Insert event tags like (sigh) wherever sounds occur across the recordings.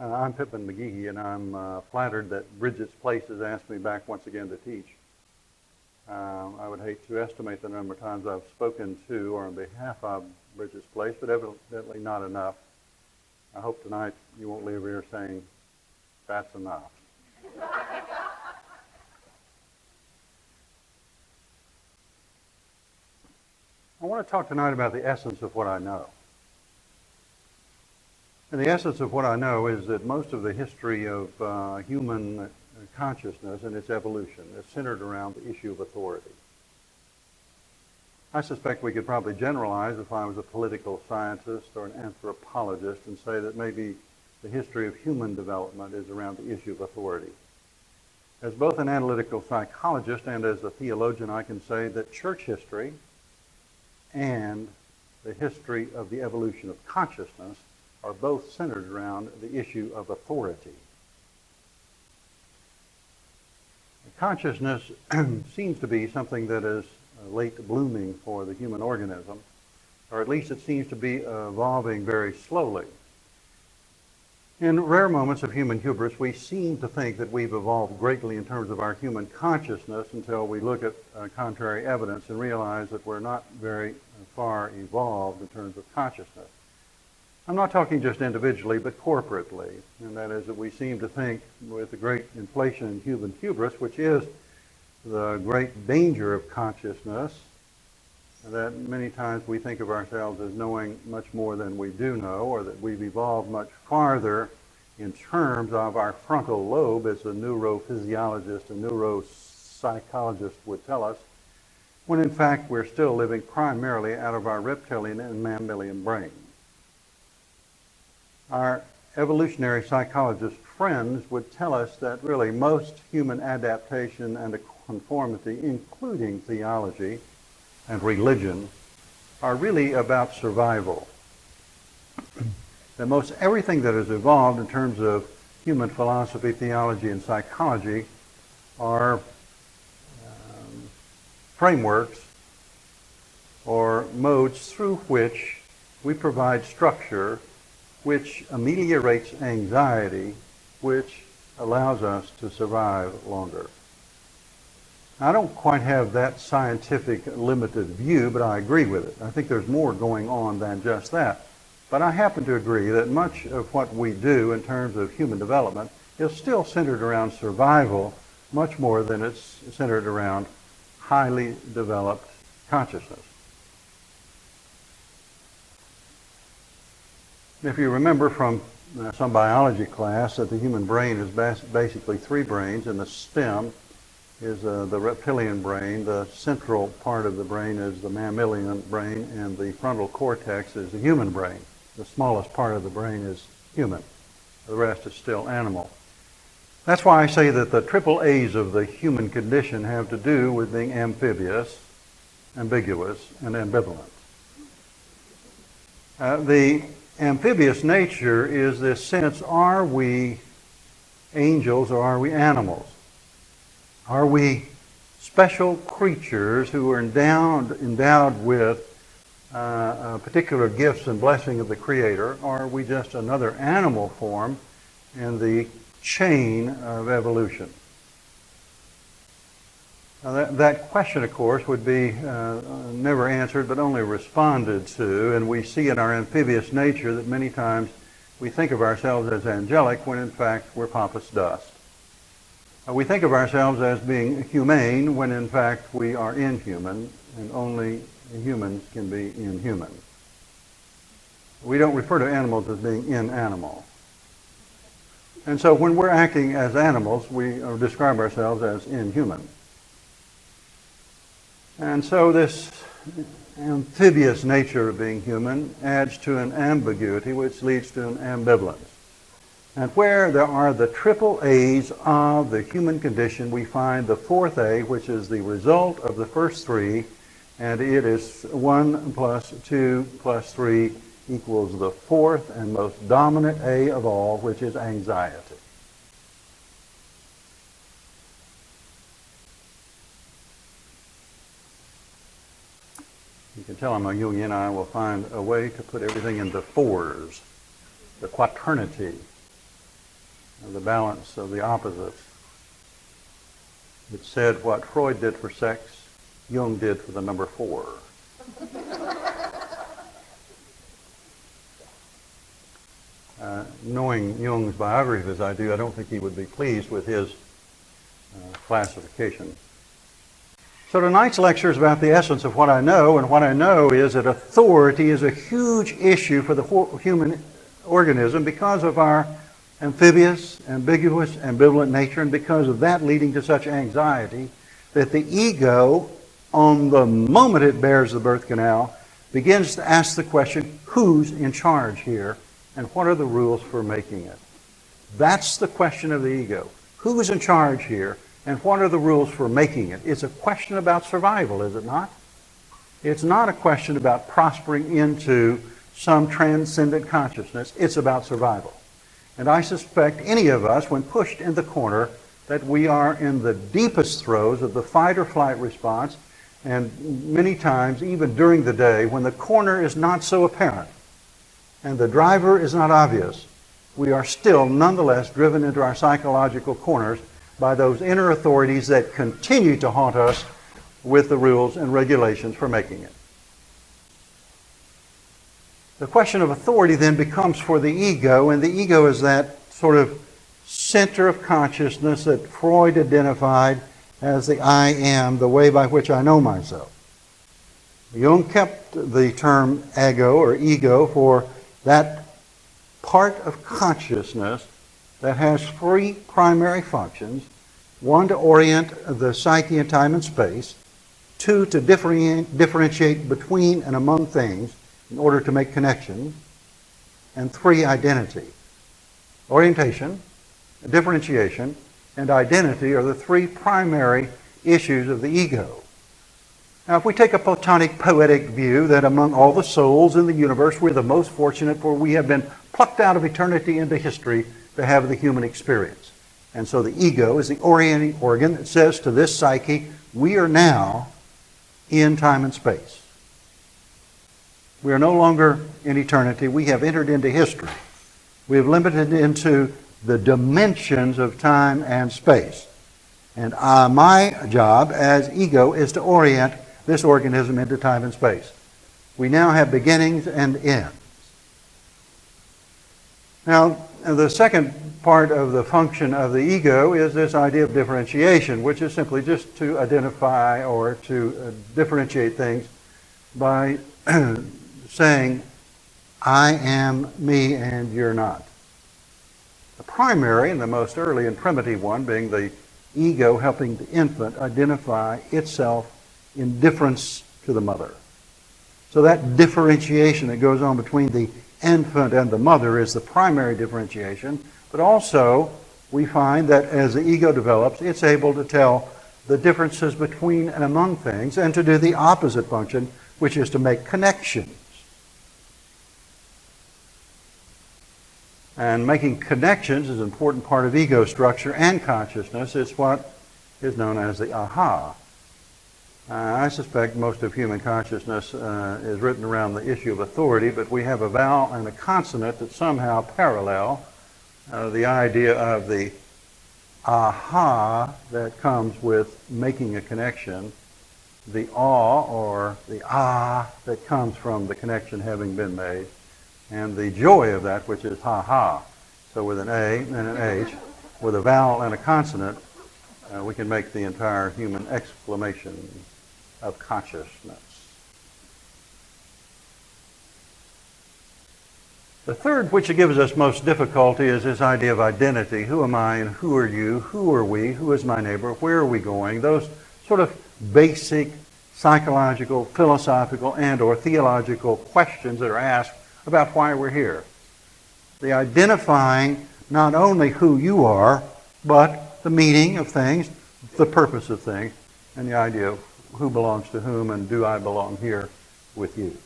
Uh, I'm Pittman McGehee, and I'm uh, flattered that Bridget's Place has asked me back once again to teach. Um, I would hate to estimate the number of times I've spoken to or on behalf of Bridget's Place, but evidently not enough. I hope tonight you won't leave here saying, that's enough. (laughs) I want to talk tonight about the essence of what I know. And the essence of what I know is that most of the history of uh, human consciousness and its evolution is centered around the issue of authority. I suspect we could probably generalize if I was a political scientist or an anthropologist and say that maybe the history of human development is around the issue of authority. As both an analytical psychologist and as a theologian, I can say that church history and the history of the evolution of consciousness are both centered around the issue of authority. Consciousness (clears throat) seems to be something that is uh, late blooming for the human organism, or at least it seems to be evolving very slowly. In rare moments of human hubris, we seem to think that we've evolved greatly in terms of our human consciousness until we look at uh, contrary evidence and realize that we're not very far evolved in terms of consciousness. I'm not talking just individually, but corporately. And that is that we seem to think with the great inflation in human hubris, which is the great danger of consciousness, that many times we think of ourselves as knowing much more than we do know, or that we've evolved much farther in terms of our frontal lobe, as a neurophysiologist and neuropsychologist would tell us, when in fact we're still living primarily out of our reptilian and mammalian brains. Our evolutionary psychologist friends would tell us that really most human adaptation and conformity, including theology and religion, are really about survival. that most everything that has evolved in terms of human philosophy, theology, and psychology are um, frameworks or modes through which we provide structure which ameliorates anxiety, which allows us to survive longer. I don't quite have that scientific limited view, but I agree with it. I think there's more going on than just that. But I happen to agree that much of what we do in terms of human development is still centered around survival much more than it's centered around highly developed consciousness. If you remember from uh, some biology class that the human brain is bas- basically three brains, and the stem is uh, the reptilian brain, the central part of the brain is the mammalian brain, and the frontal cortex is the human brain. The smallest part of the brain is human. The rest is still animal. That's why I say that the triple A's of the human condition have to do with being amphibious, ambiguous, and ambivalent. Uh, the amphibious nature is this sense are we angels or are we animals? Are we special creatures who are endowed, endowed with uh, uh, particular gifts and blessing of the Creator, or are we just another animal form in the chain of evolution? Now that, that, question, of course, would be uh, never answered but only responded to, and we see in our amphibious nature that many times we think of ourselves as angelic when in fact we're pompous dust. Uh, we think of ourselves as being humane when in fact we are inhuman, and only humans can be inhuman. We don't refer to animals as being inanimal. And so when we're acting as animals, we uh, describe ourselves as inhuman. And so this amphibious nature of being human adds to an ambiguity which leads to an ambivalence. And where there are the triple A's of the human condition, we find the fourth A, which is the result of the first three, and it is 1 plus 2 plus 3 equals the fourth and most dominant A of all, which is anxiety. You can tell I'm a Jungian. I will find a way to put everything into fours, the quaternity the balance of the opposites. It said what Freud did for sex, Jung did for the number four. (laughs) Uh, knowing Jung's biography as I do, I don't think he would be pleased with his uh, classification. So tonight's lecture is about the essence of what I know, and what I know is that authority is a huge issue for the human organism because of our amphibious, ambiguous, ambivalent nature, and because of that leading to such anxiety that the ego, on the moment it bears the birth canal, begins to ask the question, who's in charge here, and what are the rules for making it? That's the question of the ego. Who is in charge here, and what are the rules for making it? It's a question about survival, is it not? It's not a question about prospering into some transcendent consciousness. It's about survival. And I suspect any of us, when pushed in the corner, that we are in the deepest throes of the fight or flight response, and many times, even during the day, when the corner is not so apparent and the driver is not obvious, we are still nonetheless driven into our psychological corners by those inner authorities that continue to haunt us with the rules and regulations for making it. The question of authority then becomes for the ego, and the ego is that sort of center of consciousness that Freud identified as the I am, the way by which I know myself. Jung kept the term ego or ego for that part of consciousness that has three primary functions one, to orient the psyche in time and space, two, to differentiate between and among things in order to make connections, and three, identity. Orientation, differentiation, and identity are the three primary issues of the ego. Now, if we take a Platonic poetic view that among all the souls in the universe, we're the most fortunate for we have been plucked out of eternity into history to have the human experience. And so the ego is the orienting organ that says to this psyche, we are now in time and space. We are no longer in eternity. We have entered into history. We have limited into the dimensions of time and space. And uh, my job as ego is to orient this organism into time and space. We now have beginnings and ends. Now, the second part of the function of the ego is this idea of differentiation, which is simply just to identify or to uh, differentiate things by (clears throat) saying, I am me and you're not. The primary and the most early and primitive one being the ego helping the infant identify itself in difference to the mother. So that differentiation that goes on between the infant and the mother is the primary differentiation, but also we find that as the ego develops, it's able to tell the differences between and among things and to do the opposite function, which is to make connections. And making connections is an important part of ego structure and consciousness. It's what is known as the aha. Uh, I suspect most of human consciousness uh, is written around the issue of authority, but we have a vowel and a consonant that somehow parallel uh, the idea of the aha that comes with making a connection, the awe or the ah that comes from the connection having been made, and the joy of that, which is ha ha. So with an A and an H, with a vowel and a consonant, uh, we can make the entire human exclamation of consciousness. The third, which gives us most difficulty, is this idea of identity. Who am I and who are you? Who are we? Who is my neighbor? Where are we going? Those sort of basic psychological, philosophical, and or theological questions that are asked about why we're here. The identifying not only who you are, but the meaning of things, the purpose of things, and the idea of who belongs to whom and do I belong here with you.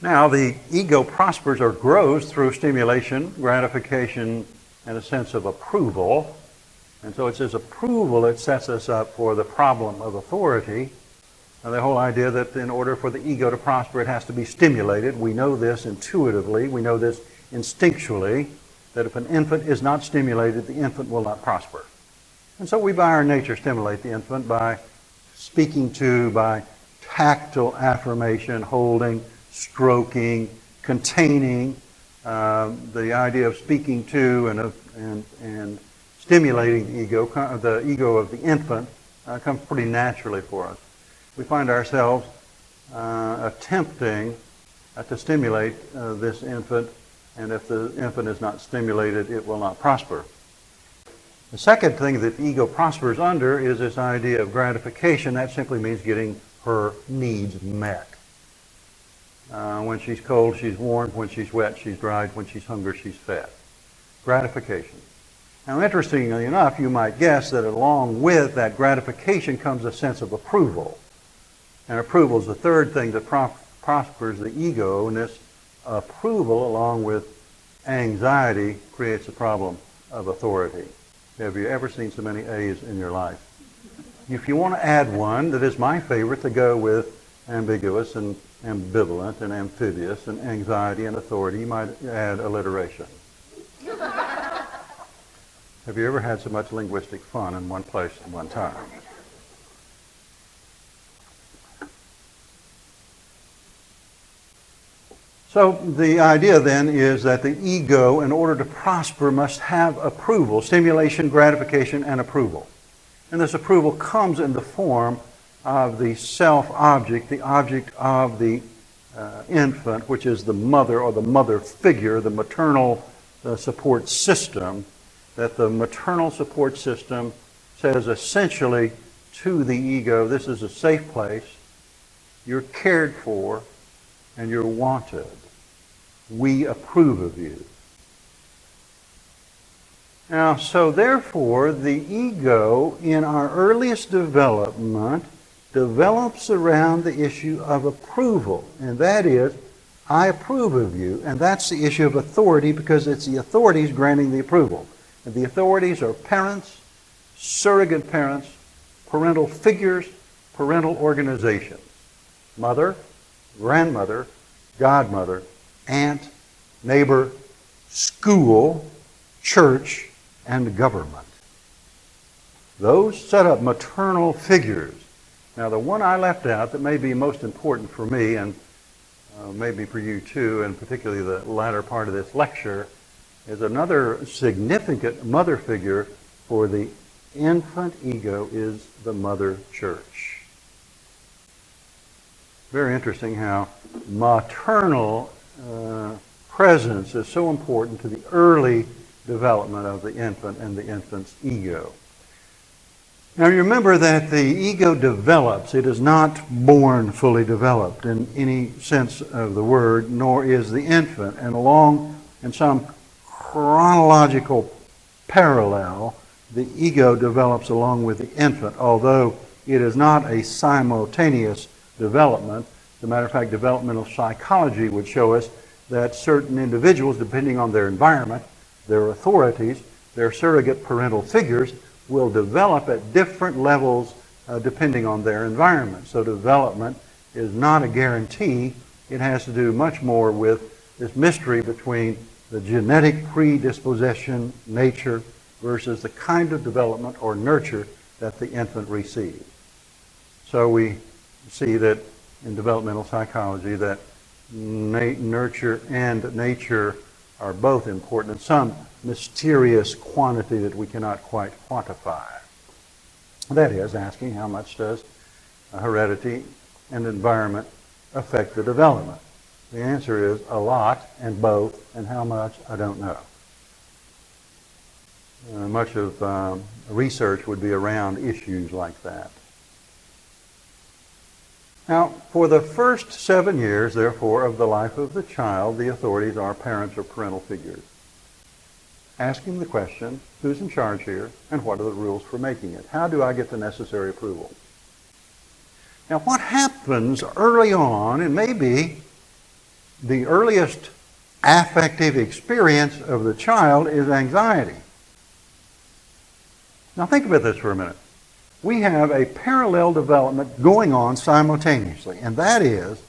Now, the ego prospers or grows through stimulation, gratification, and a sense of approval. And so it's this approval that sets us up for the problem of authority Now, the whole idea that in order for the ego to prosper, it has to be stimulated. We know this intuitively. We know this instinctually, that if an infant is not stimulated, the infant will not prosper. And so we, by our nature, stimulate the infant by speaking to, by tactile affirmation, holding, stroking, containing, uh, the idea of speaking to and, of, and, and stimulating the ego, the ego of the infant, uh, comes pretty naturally for us. We find ourselves uh, attempting uh, to stimulate uh, this infant, and if the infant is not stimulated, it will not prosper. The second thing that the ego prospers under is this idea of gratification. That simply means getting her needs met. Uh, when she's cold, she's warmed. When she's wet, she's dried. When she's hungry, she's fed. Gratification. Now, interestingly enough, you might guess that along with that gratification comes a sense of approval. And approval is the third thing that pro- prospers the ego, and this approval, along with anxiety, creates a problem of authority. Have you ever seen so many A's in your life? If you want to add one that is my favorite to go with ambiguous and ambivalent and amphibious and anxiety and authority, you might add alliteration. (laughs) Have you ever had so much linguistic fun in one place at one time? So the idea then is that the ego, in order to prosper, must have approval, stimulation, gratification, and approval. And this approval comes in the form of the self object, the object of the uh, infant, which is the mother or the mother figure, the maternal uh, support system, that the maternal support system says essentially to the ego, this is a safe place, you're cared for, and you're wanted we approve of you. Now, so therefore, the ego in our earliest development develops around the issue of approval, and that is, I approve of you, and that's the issue of authority because it's the authorities granting the approval. And the authorities are parents, surrogate parents, parental figures, parental organizations, mother, grandmother, godmother, aunt, neighbor, school, church, and government. Those set up maternal figures. Now, the one I left out that may be most important for me, and uh, maybe for you too, and particularly the latter part of this lecture, is another significant mother figure for the infant ego is the mother church. Very interesting how maternal uh, presence is so important to the early development of the infant and the infant's ego. Now you remember that the ego develops. It is not born fully developed in any sense of the word, nor is the infant. And along in some chronological parallel, the ego develops along with the infant, although it is not a simultaneous development. As a matter of fact, developmental psychology would show us that certain individuals, depending on their environment, their authorities, their surrogate parental figures, will develop at different levels uh, depending on their environment. So development is not a guarantee. It has to do much more with this mystery between the genetic predisposition nature versus the kind of development or nurture that the infant receives. So we see that in developmental psychology that nurture and nature are both important in some mysterious quantity that we cannot quite quantify. That is, asking how much does heredity and environment affect the development? The answer is a lot and both, and how much, I don't know. Uh, much of um, research would be around issues like that. Now, for the first seven years, therefore, of the life of the child, the authorities are parents or parental figures. Asking the question, who's in charge here, and what are the rules for making it? How do I get the necessary approval? Now, what happens early on, and maybe the earliest affective experience of the child is anxiety. Now, think about this for a minute. We have a parallel development going on simultaneously, and that is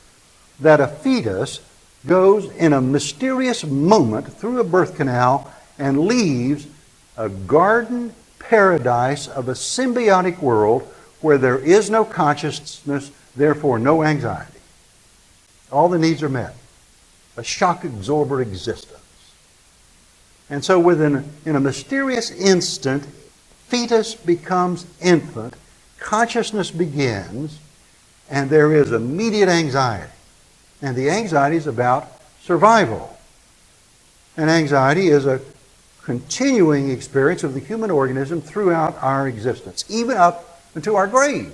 that a fetus goes in a mysterious moment through a birth canal and leaves a garden paradise of a symbiotic world where there is no consciousness, therefore no anxiety. All the needs are met. A shock absorber existence. And so within in a mysterious instant, fetus becomes infant, consciousness begins, and there is immediate anxiety. And the anxiety is about survival. And anxiety is a continuing experience of the human organism throughout our existence, even up into our grave.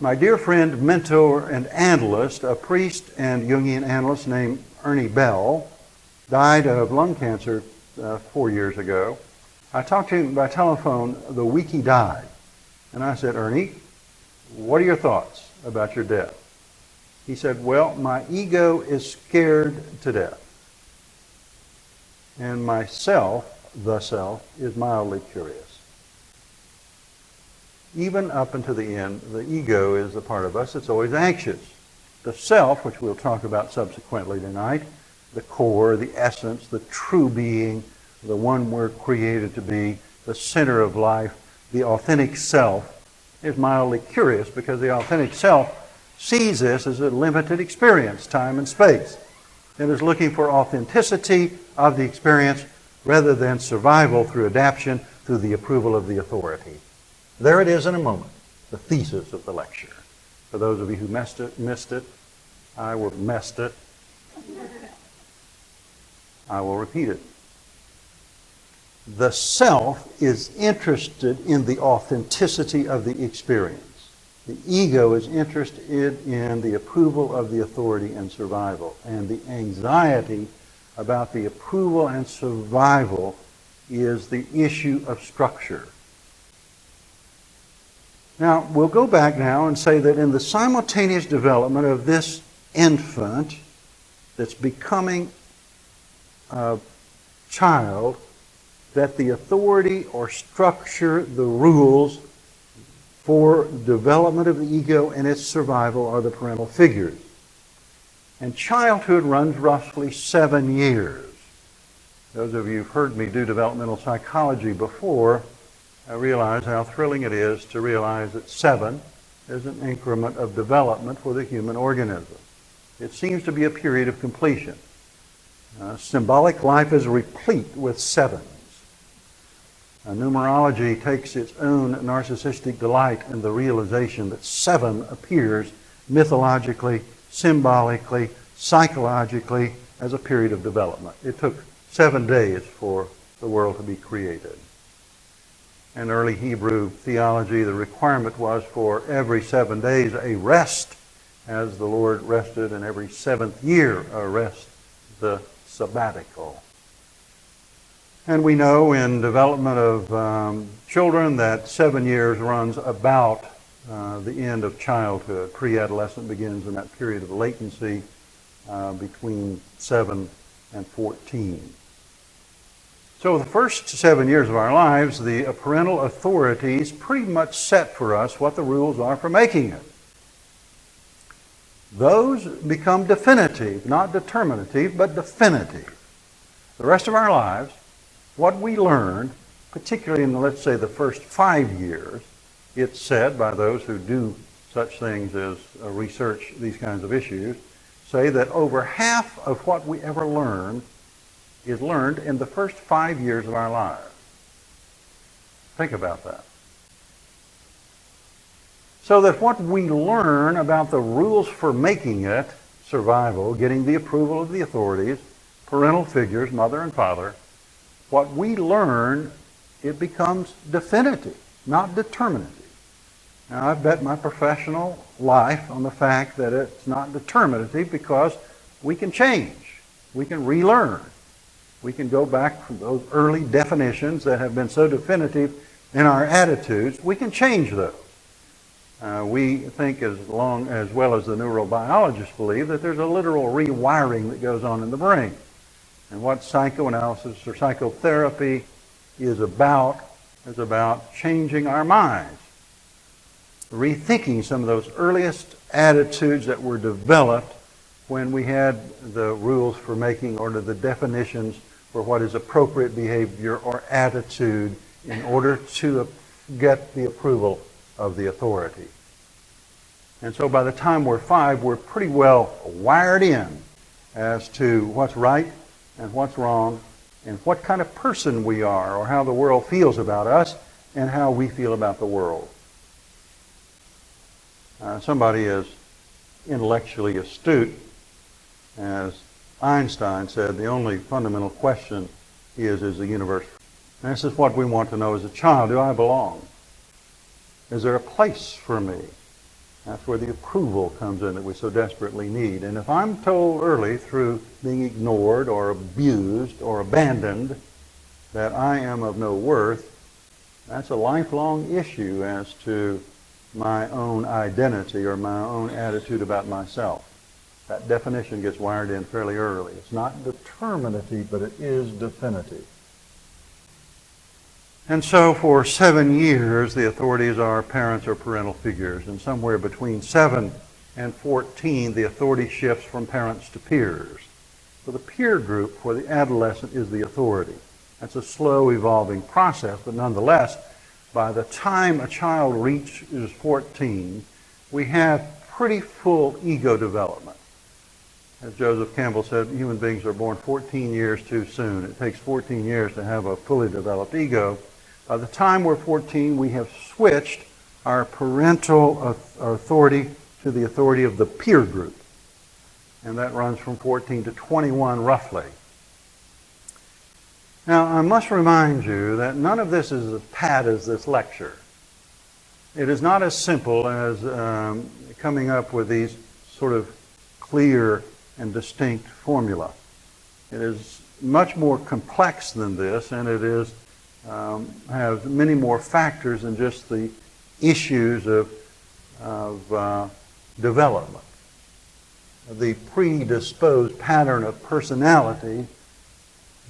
My dear friend, mentor, and analyst, a priest and Jungian analyst named Ernie Bell, died of lung cancer uh, four years ago. I talked to him by telephone the week he died. And I said, Ernie, what are your thoughts about your death? He said, Well, my ego is scared to death. And myself, the self, is mildly curious. Even up until the end, the ego is the part of us that's always anxious. The self, which we'll talk about subsequently tonight, the core, the essence, the true being, the one we're created to be, the center of life, the authentic self, is mildly curious because the authentic self sees this as a limited experience, time and space. and is looking for authenticity of the experience rather than survival through adaptation through the approval of the authority. There it is in a moment, the thesis of the lecture. For those of you who missed it, missed it, I will messed it. I will repeat it. The self is interested in the authenticity of the experience. The ego is interested in the approval of the authority and survival. And the anxiety about the approval and survival is the issue of structure. Now, we'll go back now and say that in the simultaneous development of this infant that's becoming a child, that the authority or structure, the rules for development of the ego and its survival are the parental figures. And childhood runs roughly seven years. Those of you who've heard me do developmental psychology before I realize how thrilling it is to realize that seven is an increment of development for the human organism. It seems to be a period of completion. Uh, symbolic life is replete with sevens. Uh, numerology takes its own narcissistic delight in the realization that seven appears mythologically, symbolically, psychologically as a period of development. It took seven days for the world to be created in early Hebrew theology, the requirement was for every seven days a rest, as the Lord rested, and every seventh year a rest, the sabbatical. And we know in development of um, children that seven years runs about uh, the end of childhood. Pre-adolescent begins in that period of latency uh, between 7 and 14. So, the first seven years of our lives, the parental authorities pretty much set for us what the rules are for making it. Those become definitive, not determinative, but definitive. The rest of our lives, what we learn, particularly in, let's say, the first five years, it's said by those who do such things as uh, research these kinds of issues, say that over half of what we ever learn is learned in the first five years of our lives. Think about that. So that what we learn about the rules for making it, survival, getting the approval of the authorities, parental figures, mother and father, what we learn, it becomes definitive, not determinative. Now, I've bet my professional life on the fact that it's not determinative because we can change. We can relearn. We can go back from those early definitions that have been so definitive in our attitudes. We can change those. Uh, we think as long as well as the neurobiologists believe that there's a literal rewiring that goes on in the brain. And what psychoanalysis or psychotherapy is about is about changing our minds. rethinking some of those earliest attitudes that were developed when we had the rules for making or the definitions for what is appropriate behavior or attitude in order to get the approval of the authority. And so by the time we're five, we're pretty well wired in as to what's right and what's wrong and what kind of person we are or how the world feels about us and how we feel about the world. Uh, somebody as intellectually astute as Einstein said, the only fundamental question is, is the universe. And this is what we want to know as a child. Do I belong? Is there a place for me? That's where the approval comes in that we so desperately need. And if I'm told early through being ignored or abused or abandoned that I am of no worth, that's a lifelong issue as to my own identity or my own attitude about myself. That definition gets wired in fairly early. It's not determinative, but it is definitive. And so for seven years, the authorities are parents or parental figures. And somewhere between 7 and 14, the authority shifts from parents to peers. So the peer group for the adolescent is the authority. That's a slow evolving process, but nonetheless, by the time a child reaches 14, we have pretty full ego development. As Joseph Campbell said, human beings are born 14 years too soon. It takes 14 years to have a fully developed ego. By the time we're 14, we have switched our parental authority to the authority of the peer group. And that runs from 14 to 21 roughly. Now, I must remind you that none of this is as pat as this lecture. It is not as simple as um, coming up with these sort of clear and distinct formula. It is much more complex than this, and it is um, has many more factors than just the issues of, of uh, development. The predisposed pattern of personality,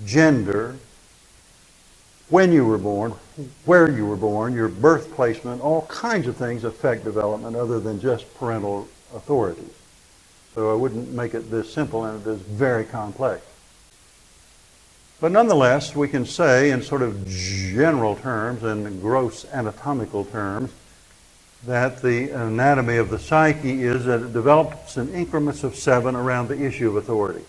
gender, when you were born, where you were born, your birth placement, all kinds of things affect development other than just parental authority. So I wouldn't make it this simple, and it is very complex. But nonetheless, we can say in sort of general terms and gross anatomical terms that the anatomy of the psyche is that it develops in increments of seven around the issue of authority.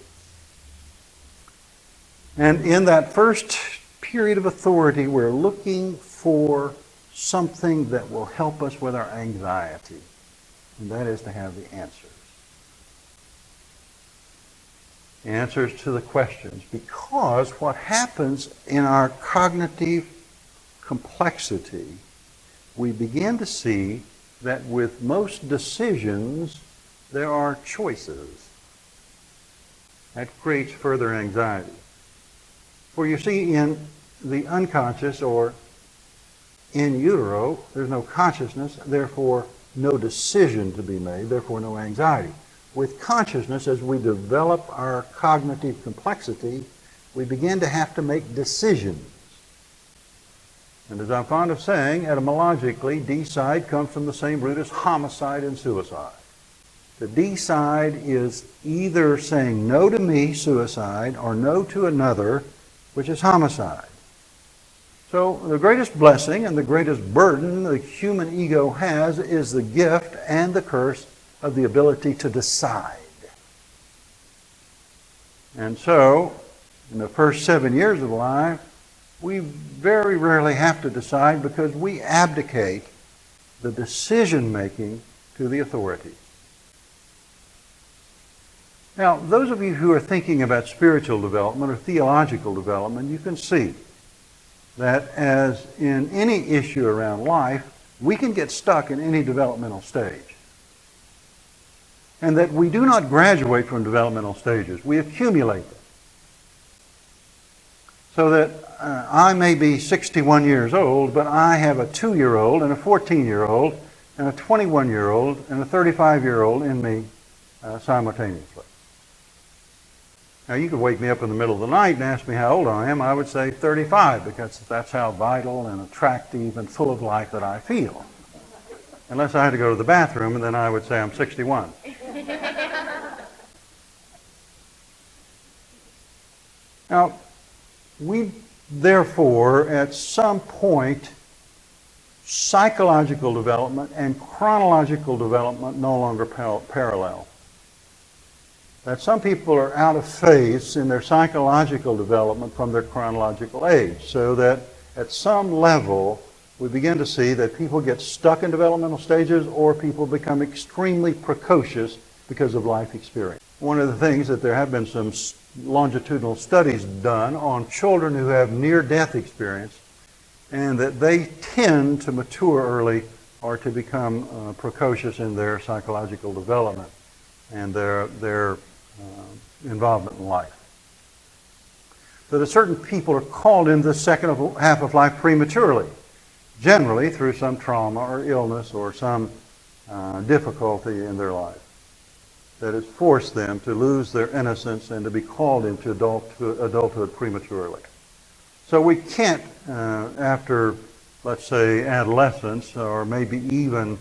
And in that first period of authority, we're looking for something that will help us with our anxiety, and that is to have the answers answers to the questions because what happens in our cognitive complexity, we begin to see that with most decisions, there are choices. That creates further anxiety. For you see, in the unconscious or in utero, there's no consciousness, therefore no decision to be made, therefore no anxiety with consciousness, as we develop our cognitive complexity, we begin to have to make decisions. And as I'm fond of saying, etymologically, decide comes from the same root as homicide and suicide. To decide is either saying no to me, suicide, or no to another, which is homicide. So the greatest blessing and the greatest burden the human ego has is the gift and the curse of the ability to decide. And so, in the first seven years of life, we very rarely have to decide because we abdicate the decision making to the authority. Now, those of you who are thinking about spiritual development or theological development, you can see that as in any issue around life, we can get stuck in any developmental stage and that we do not graduate from developmental stages. We accumulate them. So that uh, I may be 61 years old, but I have a two year old and a 14 year old and a 21 year old and a 35 year old in me uh, simultaneously. Now, you could wake me up in the middle of the night and ask me how old I am. I would say 35 because that's how vital and attractive and full of life that I feel. unless I had to go to the bathroom, and then I would say I'm 61. (laughs) now, we therefore, at some point, psychological development and chronological development no longer par- parallel. That some people are out of phase in their psychological development from their chronological age, so that at some level we begin to see that people get stuck in developmental stages or people become extremely precocious because of life experience. One of the things that there have been some longitudinal studies done on children who have near death experience and that they tend to mature early or to become uh, precocious in their psychological development and their, their uh, involvement in life. That certain people are called into the second half of life prematurely, generally through some trauma or illness or some uh, difficulty in their life that has forced them to lose their innocence and to be called into adulthood, adulthood prematurely. So we can't, uh, after, let's say, adolescence or maybe even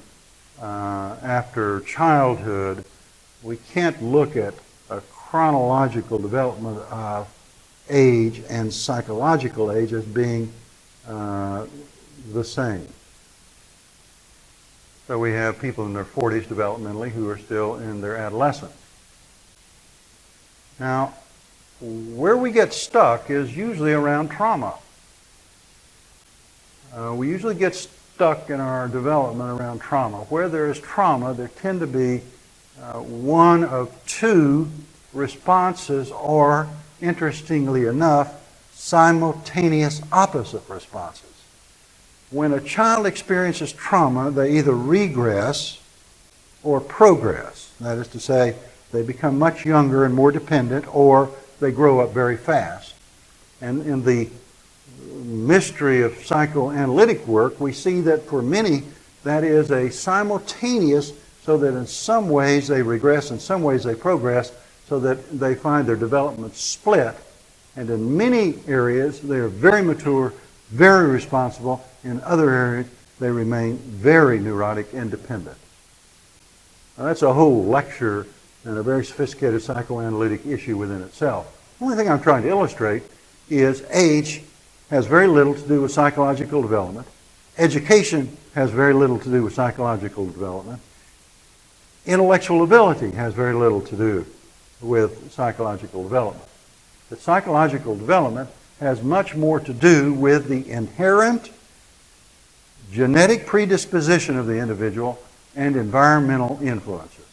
uh, after childhood, we can't look at a chronological development of age and psychological age as being uh, the same. So we have people in their 40s developmentally who are still in their adolescence. Now, where we get stuck is usually around trauma. Uh, we usually get stuck in our development around trauma. Where there is trauma, there tend to be uh, one of two responses, or interestingly enough, simultaneous opposite responses. When a child experiences trauma, they either regress or progress. That is to say, they become much younger and more dependent, or they grow up very fast. And in the mystery of psychoanalytic work, we see that for many, that is a simultaneous, so that in some ways they regress, in some ways they progress, so that they find their development split. And in many areas, they are very mature, very responsible. In other areas, they remain very neurotic and dependent. Now, that's a whole lecture and a very sophisticated psychoanalytic issue within itself. The only thing I'm trying to illustrate is age has very little to do with psychological development. Education has very little to do with psychological development. Intellectual ability has very little to do with psychological development. But psychological development has much more to do with the inherent genetic predisposition of the individual and environmental influences.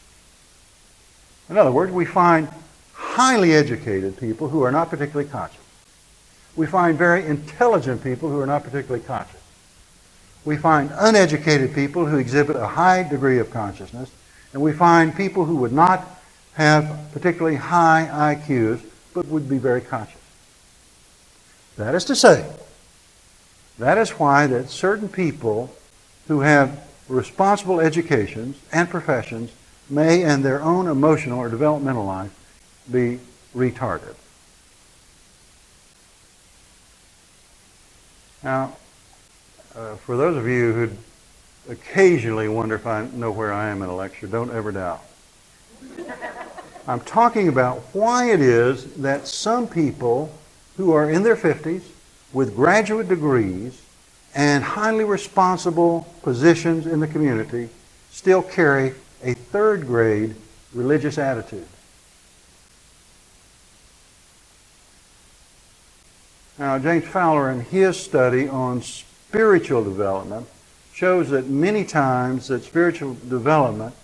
In other words, we find highly educated people who are not particularly conscious. We find very intelligent people who are not particularly conscious. We find uneducated people who exhibit a high degree of consciousness. And we find people who would not have particularly high IQs, but would be very conscious. That is to say, that is why that certain people who have responsible educations and professions may, in their own emotional or developmental life, be retarded. Now, uh, for those of you who occasionally wonder if I know where I am in a lecture, don't ever doubt. I'm talking about why it is that some people who are in their 50s with graduate degrees and highly responsible positions in the community still carry a third grade religious attitude. Now, James Fowler, in his study on spiritual development, shows that many times that spiritual development,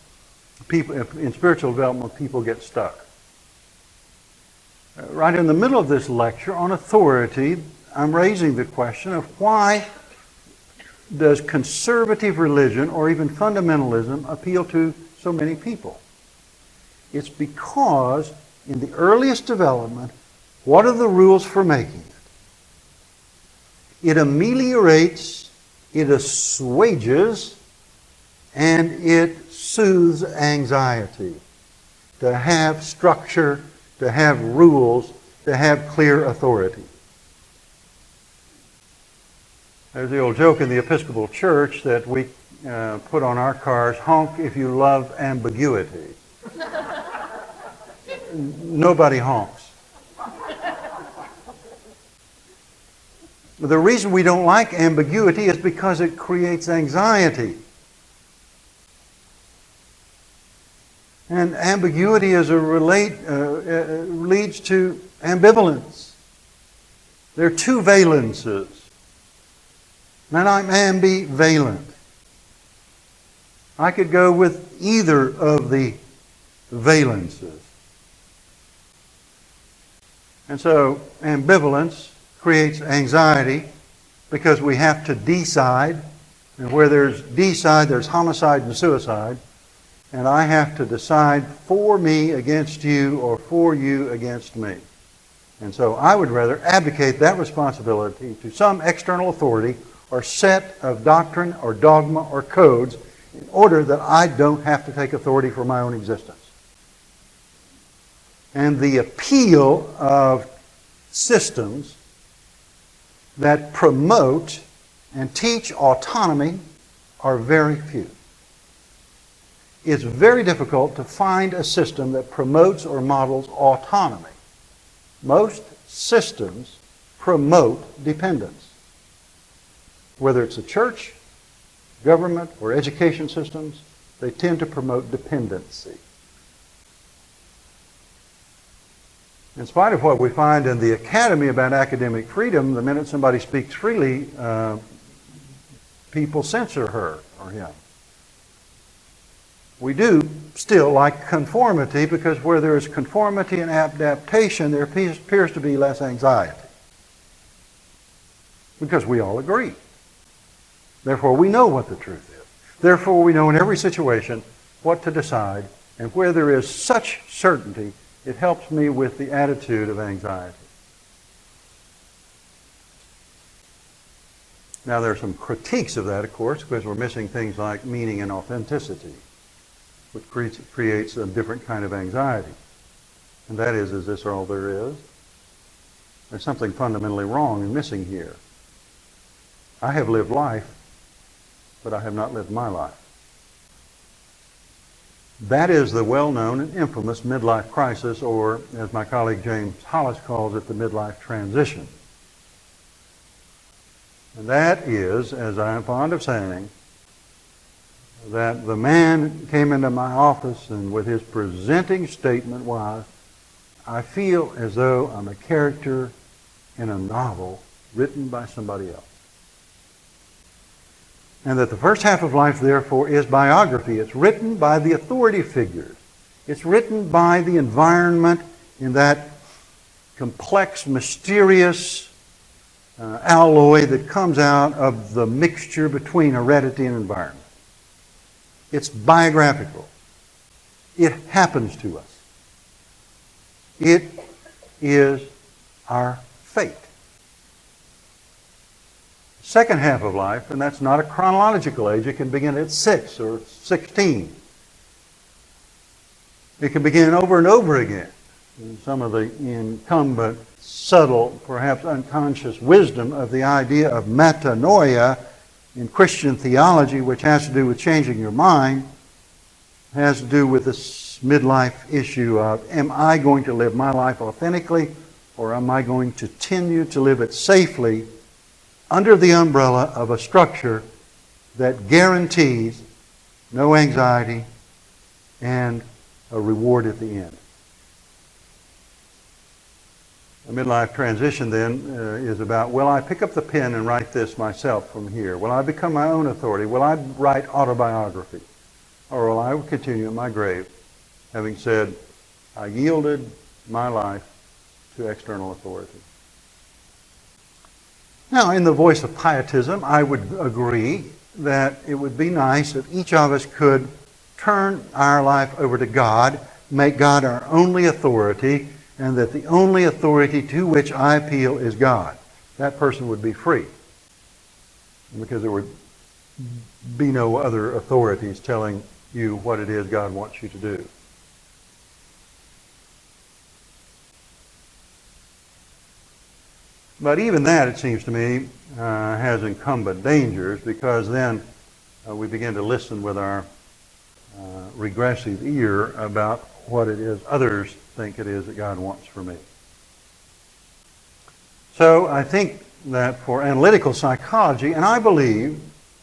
people in spiritual development, people get stuck. Uh, right in the middle of this lecture on authority, I'm raising the question of why does conservative religion or even fundamentalism appeal to so many people? It's because in the earliest development, what are the rules for making it? It ameliorates, it assuages, and it soothes anxiety. To have structure, to have rules, to have clear authority. There's the old joke in the Episcopal Church that we uh, put on our cars, honk if you love ambiguity. (laughs) Nobody honks. The reason we don't like ambiguity is because it creates anxiety. And ambiguity is a relate, uh, uh, leads to ambivalence. There are two valences. And I'm ambivalent. I could go with either of the valences. And so ambivalence creates anxiety because we have to decide. And where there's decide, there's homicide and suicide. And I have to decide for me against you or for you against me. And so I would rather abdicate that responsibility to some external authority or set of doctrine or dogma or codes in order that I don't have to take authority for my own existence. And the appeal of systems that promote and teach autonomy are very few. It's very difficult to find a system that promotes or models autonomy. Most systems promote dependence. Whether it's a church, government, or education systems, they tend to promote dependency. In spite of what we find in the academy about academic freedom, the minute somebody speaks freely, uh, people censor her or him. We do still like conformity because where there is conformity and adaptation, there appears to be less anxiety. Because we all agree. Therefore, we know what the truth is. Therefore, we know in every situation what to decide, and where there is such certainty, it helps me with the attitude of anxiety. Now, there are some critiques of that, of course, because we're missing things like meaning and authenticity, which creates, a different kind of anxiety. And that is, is this all there is? There's something fundamentally wrong and missing here. I have lived life but I have not lived my life. That is the well-known and infamous midlife crisis, or as my colleague James Hollis calls it, the midlife transition. And that is, as I am fond of saying, that the man came into my office and with his presenting statement was, I feel as though I'm a character in a novel written by somebody else. And that the first half of life, therefore, is biography. It's written by the authority figures. It's written by the environment in that complex, mysterious uh, alloy that comes out of the mixture between heredity and environment. It's biographical. It happens to us. It is our fate second half of life, and that's not a chronological age. It can begin at 6 or 16. It can begin over and over again. And some of the incumbent, subtle, perhaps unconscious wisdom of the idea of metanoia in Christian theology, which has to do with changing your mind, has to do with this midlife issue of am I going to live my life authentically or am I going to continue to live it safely under the umbrella of a structure that guarantees no anxiety and a reward at the end. A midlife transition then uh, is about will I pick up the pen and write this myself from here? Will I become my own authority? Will I write autobiography? Or will I continue in my grave having said, I yielded my life to external authority? Now, in the voice of pietism, I would agree that it would be nice if each of us could turn our life over to God, make God our only authority, and that the only authority to which I appeal is God. That person would be free. Because there would be no other authorities telling you what it is God wants you to do. But even that, it seems to me, uh, has incumbent dangers because then uh, we begin to listen with our uh, regressive ear about what it is others think it is that God wants for me. So I think that for analytical psychology, and I believe,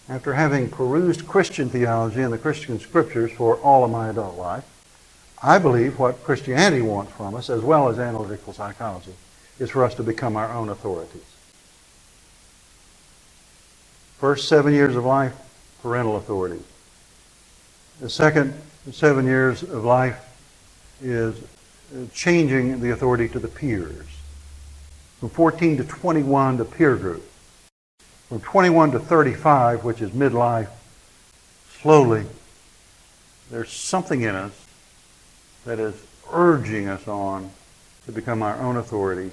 after having perused Christian theology and the Christian scriptures for all of my adult life, I believe what Christianity wants from us, as well as analytical psychology, is for us to become our own authorities. First seven years of life, parental authority. The second seven years of life is changing the authority to the peers. From 14 to 21, the peer group. From 21 to 35, which is midlife, slowly, there's something in us that is urging us on to become our own authorities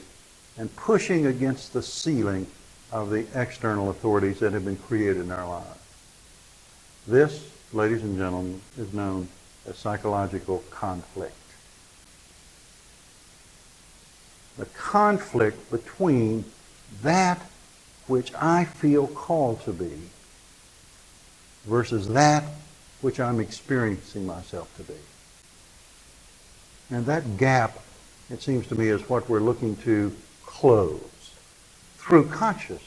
and pushing against the ceiling of the external authorities that have been created in our lives. This, ladies and gentlemen, is known as psychological conflict. The conflict between that which I feel called to be versus that which I'm experiencing myself to be. And that gap, it seems to me, is what we're looking to close through consciousness.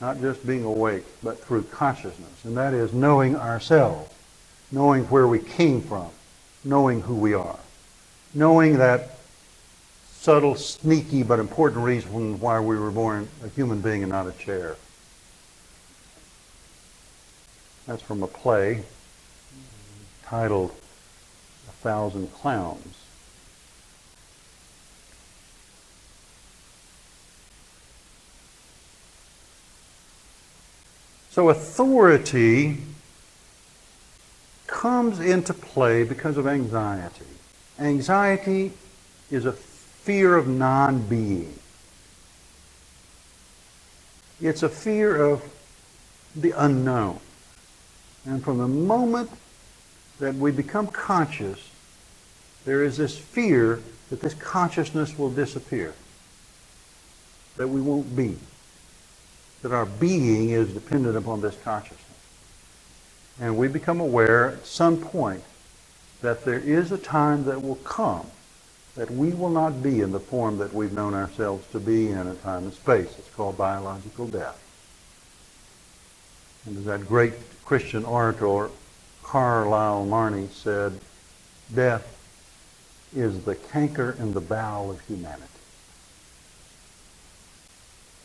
Not just being awake, but through consciousness. And that is knowing ourselves, knowing where we came from, knowing who we are, knowing that subtle, sneaky, but important reason why we were born a human being and not a chair. That's from a play titled A thousand clowns. So authority comes into play because of anxiety. Anxiety is a fear of non being, it's a fear of the unknown. And from the moment that we become conscious there is this fear that this consciousness will disappear, that we won't be, that our being is dependent upon this consciousness. And we become aware at some point that there is a time that will come that we will not be in the form that we've known ourselves to be in a time and space. It's called biological death. And as that great Christian orator, Carlyle Marney, said, death is the canker in the bowel of humanity.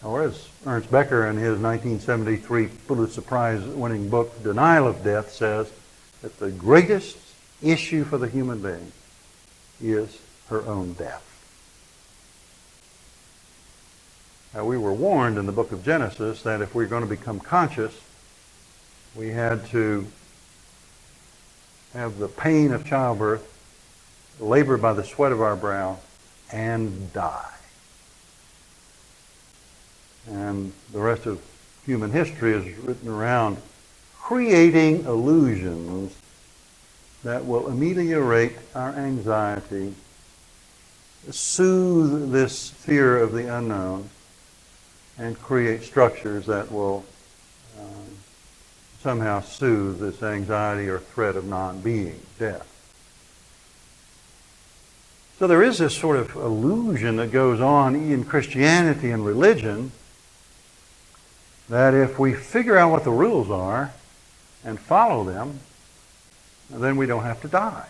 Oh, or as Ernest Becker in his 1973 Pulitzer Prize winning book, Denial of Death, says that the greatest issue for the human being is her own death. Now, we were warned in the book of Genesis that if we we're going to become conscious, we had to have the pain of childbirth labor by the sweat of our brow, and die. And the rest of human history is written around creating illusions that will ameliorate our anxiety, soothe this fear of the unknown, and create structures that will um, somehow soothe this anxiety or threat of non-being, death. So there is this sort of illusion that goes on in Christianity and religion that if we figure out what the rules are and follow them, then we don't have to die.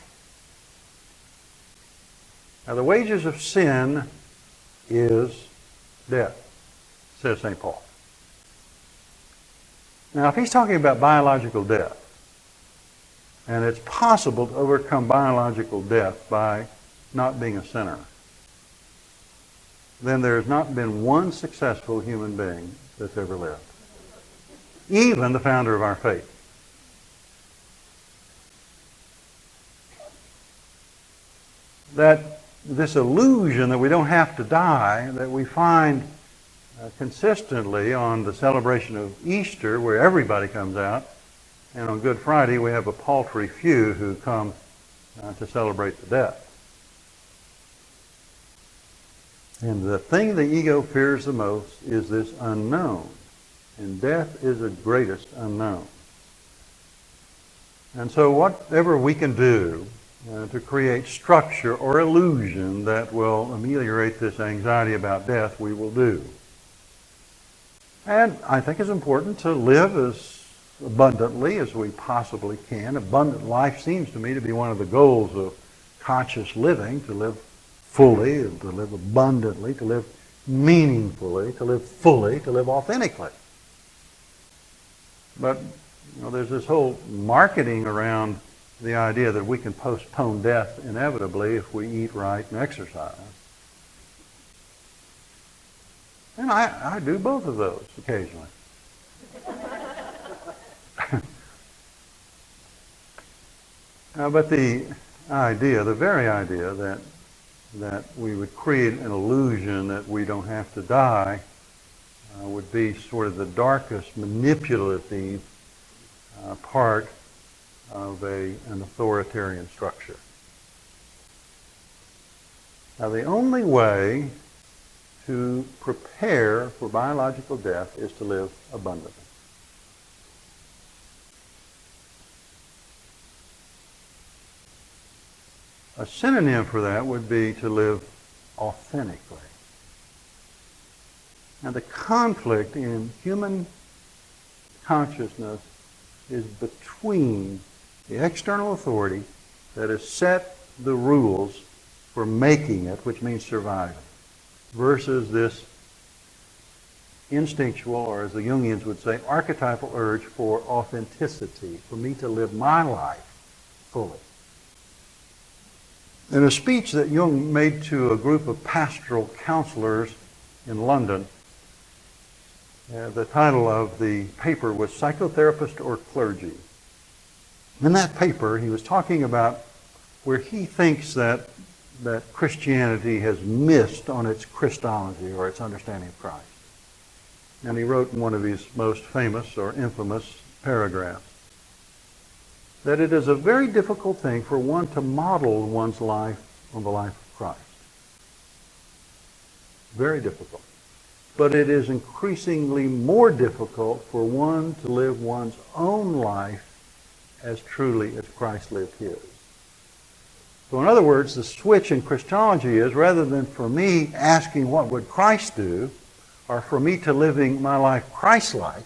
Now, the wages of sin is death, says St. Paul. Now, if he's talking about biological death, and it's possible to overcome biological death by not being a sinner, then there has not been one successful human being that's ever lived. Even the founder of our faith. That this illusion that we don't have to die, that we find uh, consistently on the celebration of Easter, where everybody comes out, and on Good Friday we have a paltry few who come uh, to celebrate the death. And the thing the ego fears the most is this unknown. And death is the greatest unknown. And so whatever we can do uh, to create structure or illusion that will ameliorate this anxiety about death, we will do. And I think it's important to live as abundantly as we possibly can. Abundant life seems to me to be one of the goals of conscious living, to live fully, to live abundantly, to live meaningfully, to live fully, to live authentically. But you know, there's this whole marketing around the idea that we can postpone death inevitably if we eat right and exercise. And I, I do both of those occasionally. (laughs) uh, but the idea, the very idea that that we would create an illusion that we don't have to die uh, would be sort of the darkest manipulative uh, part of a, an authoritarian structure. Now, the only way to prepare for biological death is to live abundantly. A synonym for that would be to live authentically. Now, the conflict in human consciousness is between the external authority that has set the rules for making it, which means surviving, versus this instinctual, or as the Jungians would say, archetypal urge for authenticity, for me to live my life fully. In a speech that Jung made to a group of pastoral counselors in London, uh, the title of the paper was Psychotherapist or Clergy. In that paper, he was talking about where he thinks that, that Christianity has missed on its Christology or its understanding of Christ. And he wrote in one of his most famous or infamous paragraphs that it is a very difficult thing for one to model one's life on the life of Christ. Very difficult. But it is increasingly more difficult for one to live one's own life as truly as Christ lived his. So in other words, the switch in Christology is rather than for me asking what would Christ do, or for me to living my life Christ-like,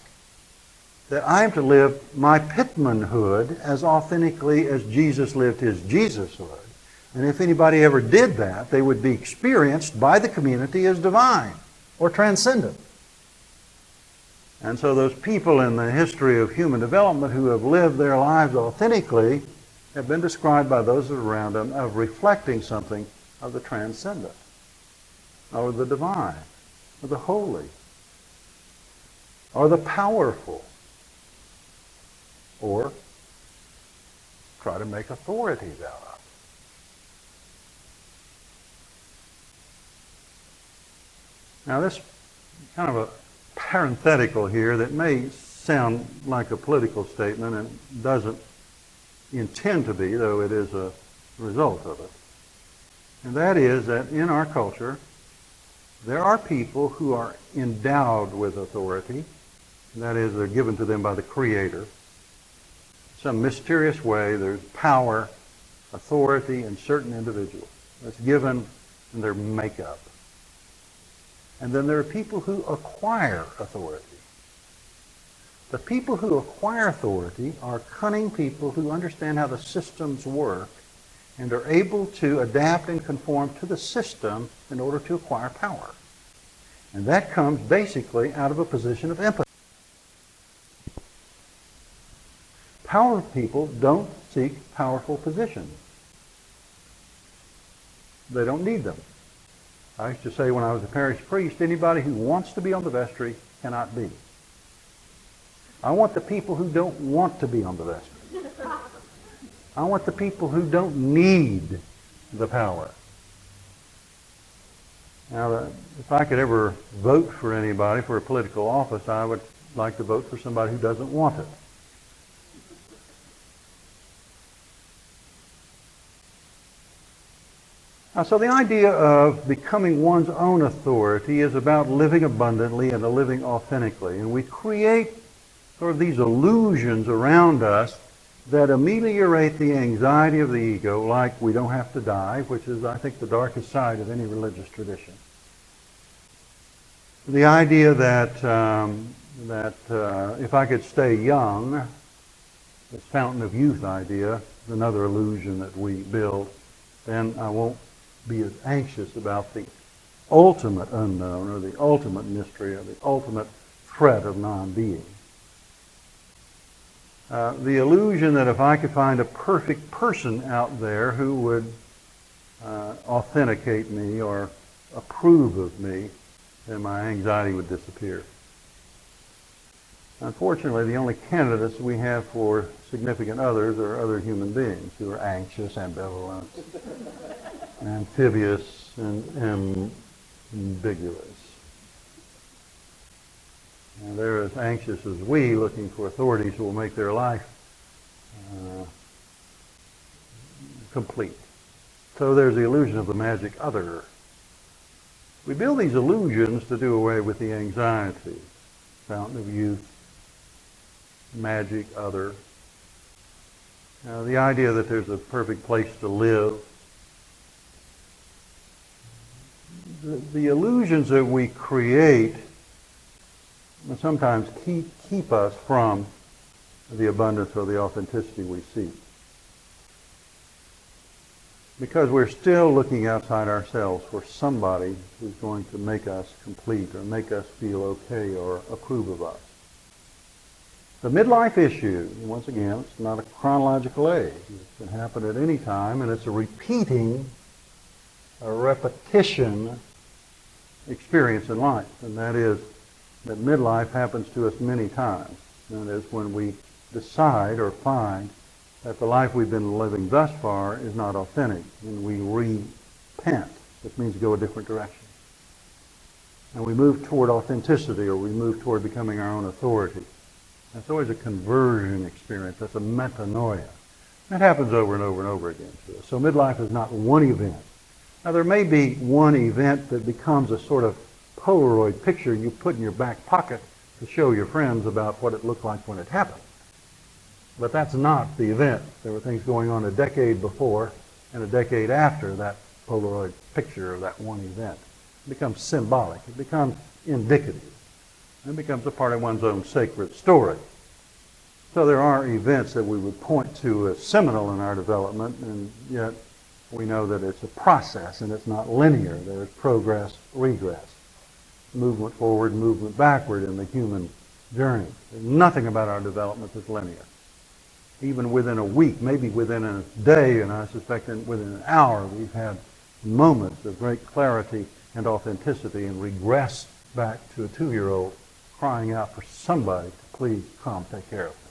that I am to live my Pittmanhood as authentically as Jesus lived his Jesushood. And if anybody ever did that, they would be experienced by the community as divine or transcendent. And so those people in the history of human development who have lived their lives authentically have been described by those around them as reflecting something of the transcendent, or the divine, or the holy, or the powerful or try to make authorities out of. Now this kind of a parenthetical here that may sound like a political statement and doesn't intend to be, though it is a result of it. And that is that in our culture, there are people who are endowed with authority. That is, they're given to them by the Creator some mysterious way there's power, authority in certain individuals that's given in their makeup. And then there are people who acquire authority. The people who acquire authority are cunning people who understand how the systems work and are able to adapt and conform to the system in order to acquire power. And that comes basically out of a position of empathy. Power people don't seek powerful positions. They don't need them. I used to say when I was a parish priest, anybody who wants to be on the vestry cannot be. I want the people who don't want to be on the vestry. I want the people who don't need the power. Now, if I could ever vote for anybody for a political office, I would like to vote for somebody who doesn't want it. So the idea of becoming one's own authority is about living abundantly and living authentically. And we create sort of these illusions around us that ameliorate the anxiety of the ego, like we don't have to die, which is, I think, the darkest side of any religious tradition. The idea that, um, that uh, if I could stay young, this fountain of youth idea another illusion that we build, then I won't be as anxious about the ultimate unknown or the ultimate mystery or the ultimate threat of non-being. Uh, the illusion that if I could find a perfect person out there who would uh, authenticate me or approve of me, then my anxiety would disappear. Unfortunately, the only candidates we have for significant others are other human beings who are anxious, ambivalent, amphibious, and ambiguous. And they're as anxious as we looking for authorities who will make their life uh, complete. So there's the illusion of the magic other. We build these illusions to do away with the anxiety. Fountain of youth, magic other. Now, the idea that there's a perfect place to live. The, illusions that we create sometimes keep, keep us from the abundance or the authenticity we seek. Because we're still looking outside ourselves for somebody who's going to make us complete or make us feel okay or approve of us. The midlife issue, once again, it's not a chronological age. It can happen at any time, and it's a repeating, a repetition experience in life. And that is that midlife happens to us many times. That is when we decide or find that the life we've been living thus far is not authentic, and we repent, which means go a different direction. And we move toward authenticity, or we move toward becoming our own authority. That's always a conversion experience. That's a metanoia. That happens over and over and over again. So midlife is not one event. Now there may be one event that becomes a sort of Polaroid picture you put in your back pocket to show your friends about what it looked like when it happened. But that's not the event. There were things going on a decade before and a decade after that Polaroid picture of that one event. It becomes symbolic. It becomes indicative. It becomes a part of one's own sacred story. So there are events that we would point to as seminal in our development, and yet we know that it's a process and it's not linear. There's progress, regress movement forward, movement backward in the human journey. There's nothing about our development that's linear. Even within a week, maybe within a day, and I suspect within an hour, we've had moments of great clarity and authenticity and regress back to a two-year-old crying out for somebody to please come take care of me.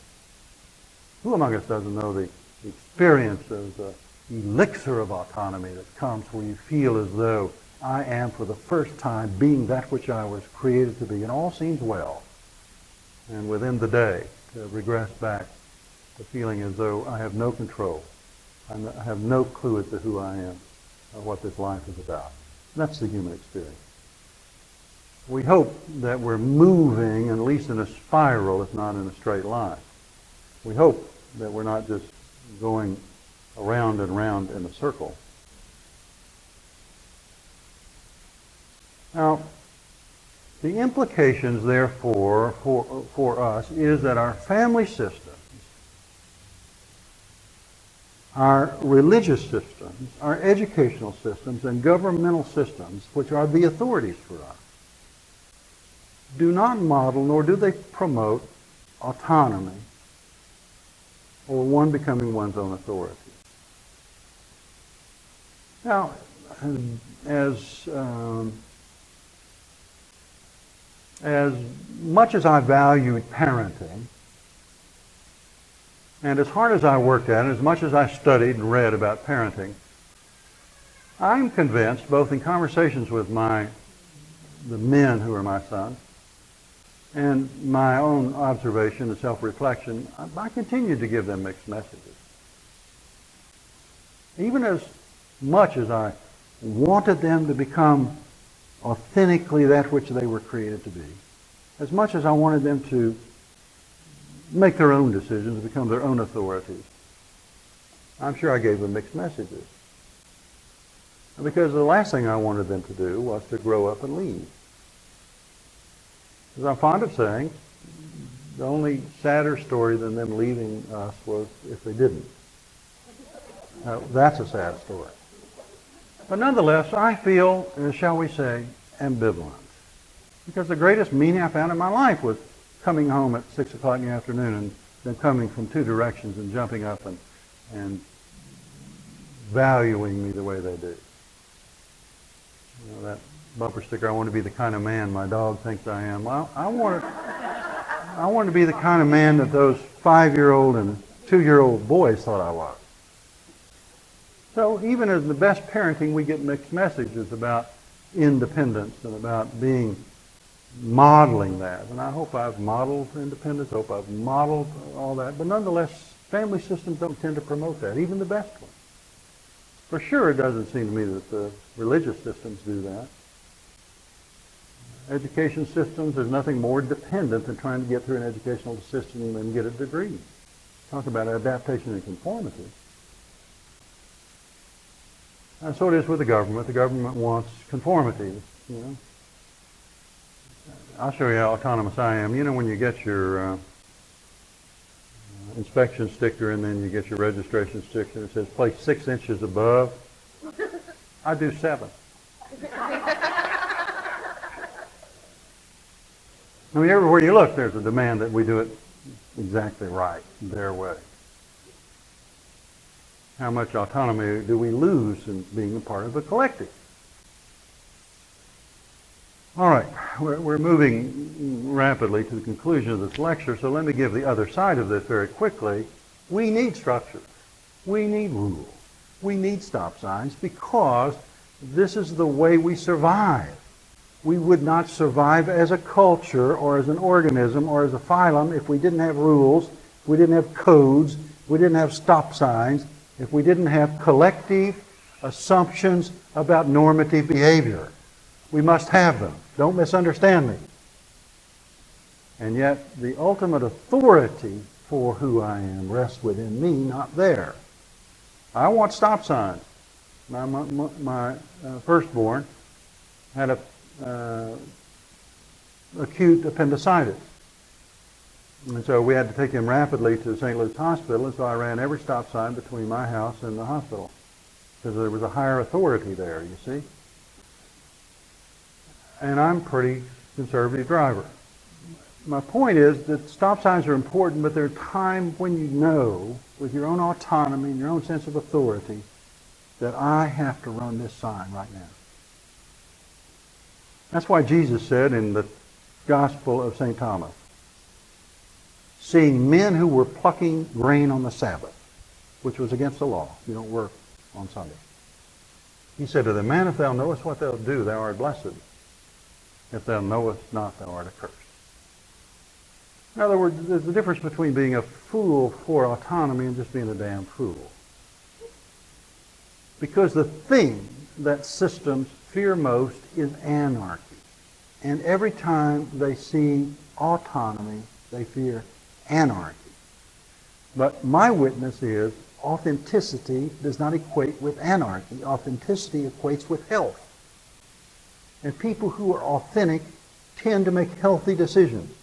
Who among us doesn't know the experience of the elixir of autonomy that comes where you feel as though I am for the first time being that which I was created to be. And all seems well. And within the day, to regress back to feeling as though I have no control. I have no clue as to who I am or what this life is about. That's the human experience. We hope that we're moving, at least in a spiral, if not in a straight line. We hope that we're not just going around and around in a circle, Now, the implications, therefore, for, for us is that our family systems, our religious systems, our educational systems, and governmental systems, which are the authorities for us, do not model nor do they promote autonomy or one becoming one's own authority. Now, as um, as much as I valued parenting, and as hard as I worked at it, as much as I studied and read about parenting, I'm convinced, both in conversations with my the men who are my sons, and my own observation and self-reflection, I continue to give them mixed messages. Even as much as I wanted them to become authentically that which they were created to be, as much as I wanted them to make their own decisions, become their own authorities. I'm sure I gave them mixed messages. Because the last thing I wanted them to do was to grow up and leave. As I'm fond of saying, the only sadder story than them leaving us was if they didn't. Now, that's a sad story. But nonetheless, I feel, uh, shall we say, ambivalent. Because the greatest meaning I found in my life was coming home at 6 o'clock in the afternoon and then coming from two directions and jumping up and, and valuing me the way they do. You know, that bumper sticker, I want to be the kind of man my dog thinks I am. I, I want I want to be the kind of man that those five-year-old and two-year-old boys thought I was. So even as the best parenting, we get mixed messages about independence and about being modeling that. And I hope I've modeled independence, hope I've modeled all that. But nonetheless, family systems don't tend to promote that, even the best ones. For sure, it doesn't seem to me that the religious systems do that. Education systems, there's nothing more dependent than trying to get through an educational system and get a degree. Talk about adaptation and conformity. And so it is with the government. The government wants conformity, you know. I'll show you how autonomous I am. You know when you get your uh, inspection sticker and then you get your registration sticker, and it says place six inches above. (laughs) I do seven. (laughs) I mean, everywhere you look, there's a demand that we do it exactly right, their way. How much autonomy do we lose in being a part of the collective? All right, we're, we're moving rapidly to the conclusion of this lecture, so let me give the other side of this very quickly. We need structure. We need rules. We need stop signs because this is the way we survive. We would not survive as a culture or as an organism or as a phylum if we didn't have rules, we didn't have codes, we didn't have stop signs, if we didn't have collective assumptions about normative behavior. We must have them. Don't misunderstand me. And yet, the ultimate authority for who I am rests within me, not there. I want stop signs. My, my, my uh, firstborn had a uh, acute appendicitis. And so we had to take him rapidly to St. Luke's Hospital, and so I ran every stop sign between my house and the hospital because there was a higher authority there, you see and I'm a pretty conservative driver. My point is that stop signs are important, but there are times when you know, with your own autonomy and your own sense of authority, that I have to run this sign right now. That's why Jesus said in the Gospel of St. Thomas, seeing men who were plucking grain on the Sabbath, which was against the law. You don't work on Sunday. He said to them, Man, if thou knowest what they'll do, thou art blessed. If thou knowest not, thou art accursed. In other words, there's a difference between being a fool for autonomy and just being a damn fool. Because the thing that systems fear most is anarchy. And every time they see autonomy, they fear anarchy. But my witness is authenticity does not equate with anarchy. Authenticity equates with health. And people who are authentic tend to make healthy decisions.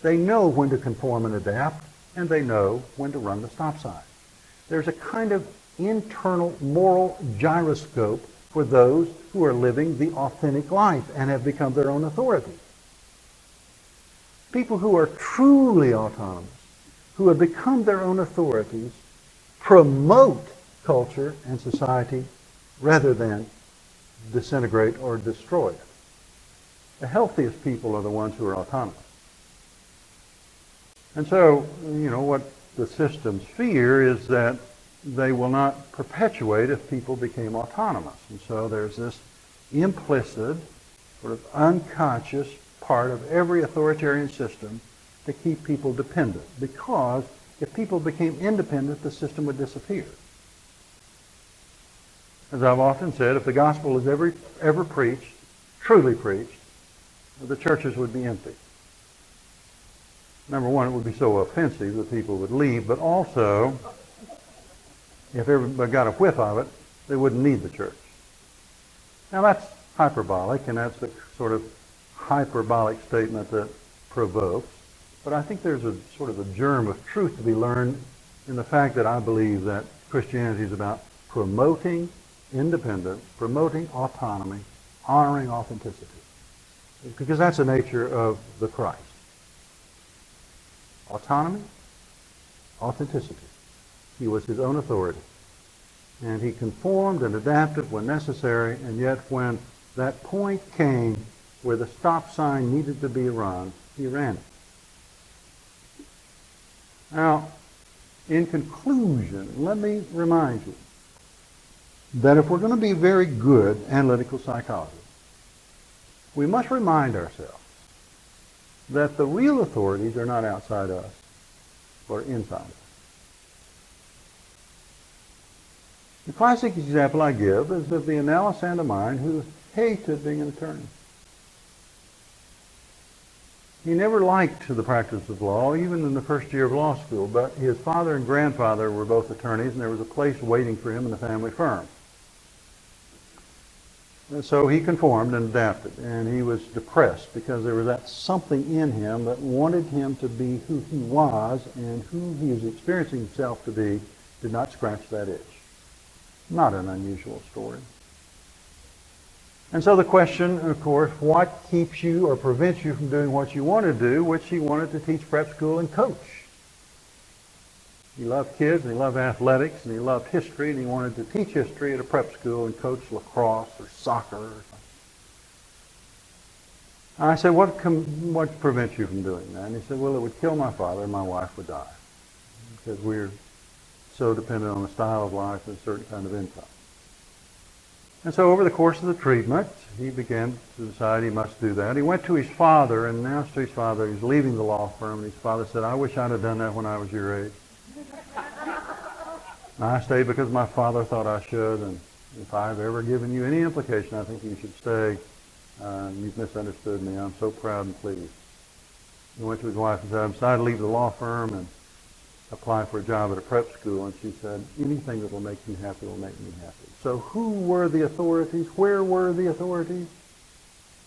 They know when to conform and adapt, and they know when to run the stop sign. There's a kind of internal moral gyroscope for those who are living the authentic life and have become their own authority. People who are truly autonomous, who have become their own authorities, promote culture and society rather than disintegrate or destroy it. The healthiest people are the ones who are autonomous. And so, you know, what the systems fear is that they will not perpetuate if people became autonomous. And so there's this implicit, sort of unconscious part of every authoritarian system to keep people dependent. Because if people became independent, the system would disappear. As I've often said, if the gospel is ever, ever preached, truly preached, the churches would be empty. Number one, it would be so offensive that people would leave, but also, if everybody got a whiff of it, they wouldn't need the church. Now that's hyperbolic, and that's the sort of hyperbolic statement that provokes. But I think there's a sort of a germ of truth to be learned in the fact that I believe that Christianity is about promoting independence, promoting autonomy, honoring authenticity. Because that's the nature of the Christ. Autonomy, authenticity. He was his own authority. And he conformed and adapted when necessary, and yet when that point came where the stop sign needed to be run, he ran it. Now, in conclusion, let me remind you that if we're going to be very good analytical psychologists, we must remind ourselves that the real authorities are not outside us or inside us. The classic example I give is of the analysand of mine who hated being an attorney. He never liked the practice of law, even in the first year of law school, but his father and grandfather were both attorneys, and there was a place waiting for him in the family firm. And so he conformed and adapted, and he was depressed because there was that something in him that wanted him to be who he was, and who he was experiencing himself to be did not scratch that itch. Not an unusual story. And so the question, of course, what keeps you or prevents you from doing what you want to do, which he wanted to teach prep school and coach. He loved kids, and he loved athletics, and he loved history, and he wanted to teach history at a prep school and coach lacrosse or soccer or something. I said, what, com- what prevents you from doing that? And he said, well, it would kill my father and my wife would die because we're so dependent on a style of life and a certain kind of income. And so over the course of the treatment, he began to decide he must do that. He went to his father and announced to his father he's leaving the law firm. And his father said, I wish I'd have done that when I was your age. I stayed because my father thought I should, and if I've ever given you any implication, I think you should stay. Uh, you've misunderstood me. I'm so proud and pleased. He went to his wife and said, I decided to leave the law firm and apply for a job at a prep school. And she said, anything that will make you happy will make me happy. So who were the authorities? Where were the authorities?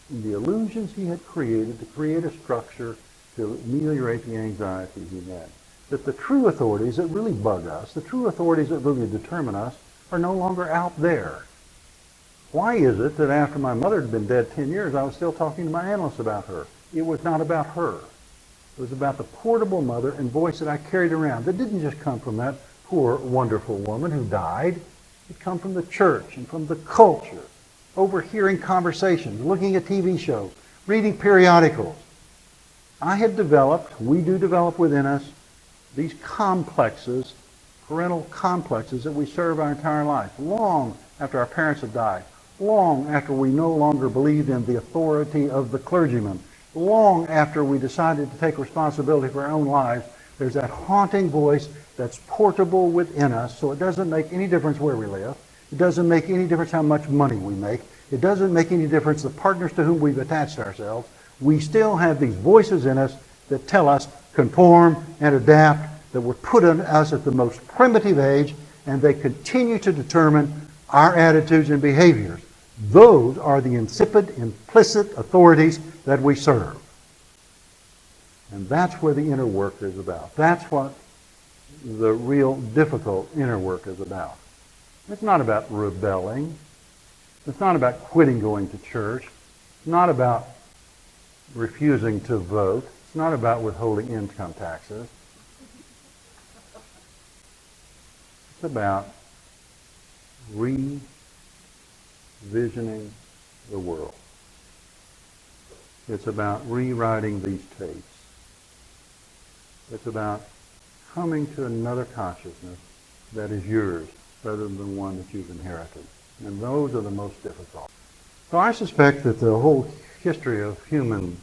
The illusions he had created to create a structure to ameliorate the anxiety he had. That the true authorities that really bug us, the true authorities that really determine us, are no longer out there. Why is it that after my mother had been dead 10 years, I was still talking to my analysts about her? It was not about her. It was about the portable mother and voice that I carried around. That didn't just come from that poor, wonderful woman who died. It come from the church and from the culture, overhearing conversations, looking at TV shows, reading periodicals. I had developed, we do develop within us, these complexes, parental complexes that we serve our entire life, long after our parents have died, long after we no longer believed in the authority of the clergyman, long after we decided to take responsibility for our own lives, there's that haunting voice that's portable within us, so it doesn't make any difference where we live. It doesn't make any difference how much money we make. It doesn't make any difference the partners to whom we've attached ourselves. We still have these voices in us that tell us conform and adapt that were put on us at the most primitive age, and they continue to determine our attitudes and behaviors. Those are the insipid, implicit authorities that we serve. And that's where the inner work is about. That's what the real difficult inner work is about. It's not about rebelling. It's not about quitting going to church. It's not about refusing to vote. It's not about withholding income taxes. It's about revisioning the world. It's about rewriting these tapes. It's about coming to another consciousness that is yours rather than one that you've inherited. And those are the most difficult. So I suspect that the whole history of human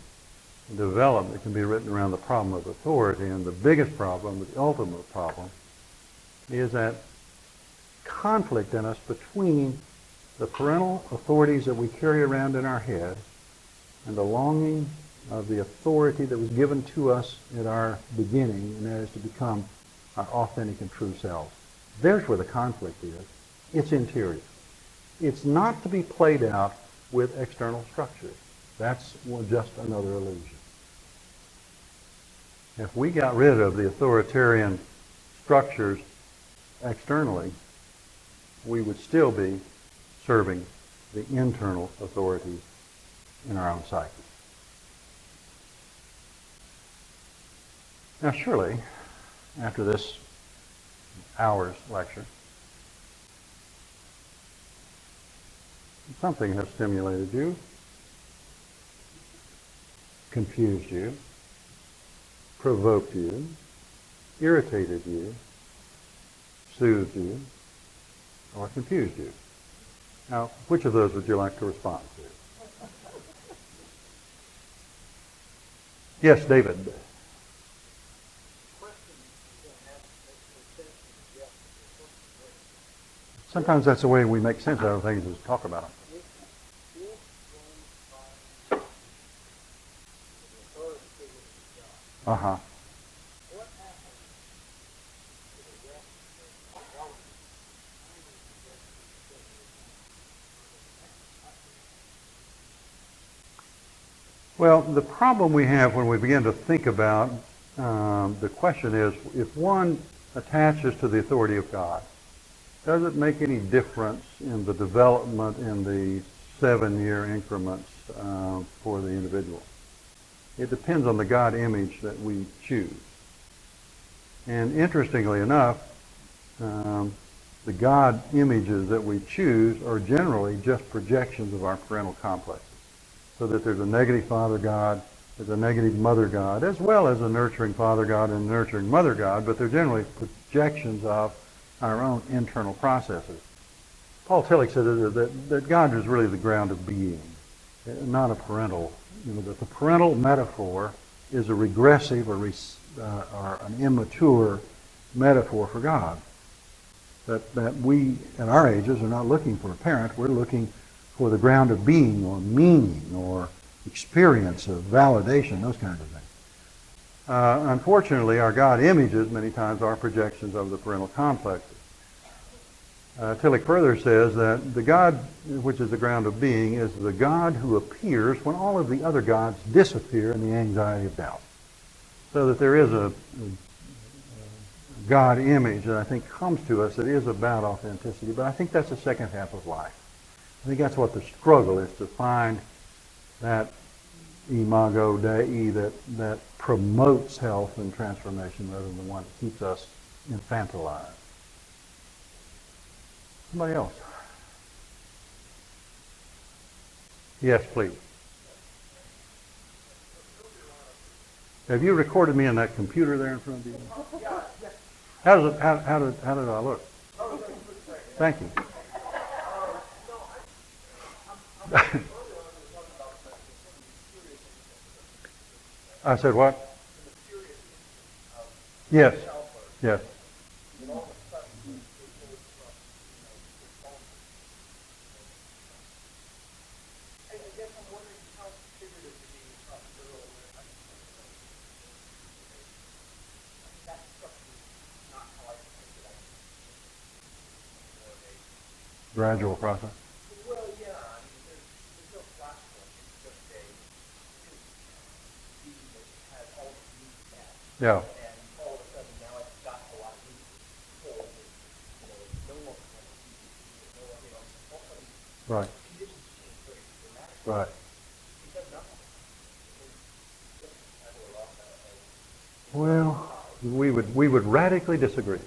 development can be written around the problem of authority, and the biggest problem, the ultimate problem, is that conflict in us between the parental authorities that we carry around in our head and the longing of the authority that was given to us at our beginning, and that is to become our authentic and true selves. There's where the conflict is. It's interior. It's not to be played out with external structures. That's just another illusion. If we got rid of the authoritarian structures externally, we would still be serving the internal authority in our own psyche. Now, surely, after this hour's lecture, something has stimulated you, confused you, provoked you, irritated you, soothed you, or confused you. Now, which of those would you like to respond to? Yes, David. Sometimes that's the way we make sense out of things is talk about them. Uh huh. Well, the problem we have when we begin to think about um, the question is if one attaches to the authority of God, does it make any difference in the development in the seven-year increments uh, for the individual? It depends on the God image that we choose. And interestingly enough, um, the God images that we choose are generally just projections of our parental complexes. So that there's a negative father God, there's a negative mother God, as well as a nurturing father God and nurturing mother God, but they're generally projections of our own internal processes. Paul Tillich said that, that, that God is really the ground of being, not a parental you know, that the parental metaphor is a regressive or, uh, or an immature metaphor for God. That, that we, at our ages, are not looking for a parent. We're looking for the ground of being or meaning or experience of validation, those kinds of things. Uh, unfortunately, our God images many times are projections of the parental complexes. Uh, Tillich further says that the God, which is the ground of being, is the God who appears when all of the other gods disappear in the anxiety of doubt. So that there is a, a God image that I think comes to us that is about authenticity, but I think that's the second half of life. I think that's what the struggle is to find that imago Dei that, that promotes health and transformation rather than the one that keeps us infantilized. Somebody else. Yes, please. Have you recorded me in that computer there in front of you? How does it, how, how did how did I look? Oh, thank you. (laughs) I said what? Yes. Yes. gradual process? Well, yeah. I mean, there's, there's no flashpoint. It's just a being that has all the needs met. Yeah. And all of a sudden now it's got a lot of needs pulled. You know, no more no one, you know, all of a sudden right. conditions change very dramatically. Right. Well, we would we would radically disagree.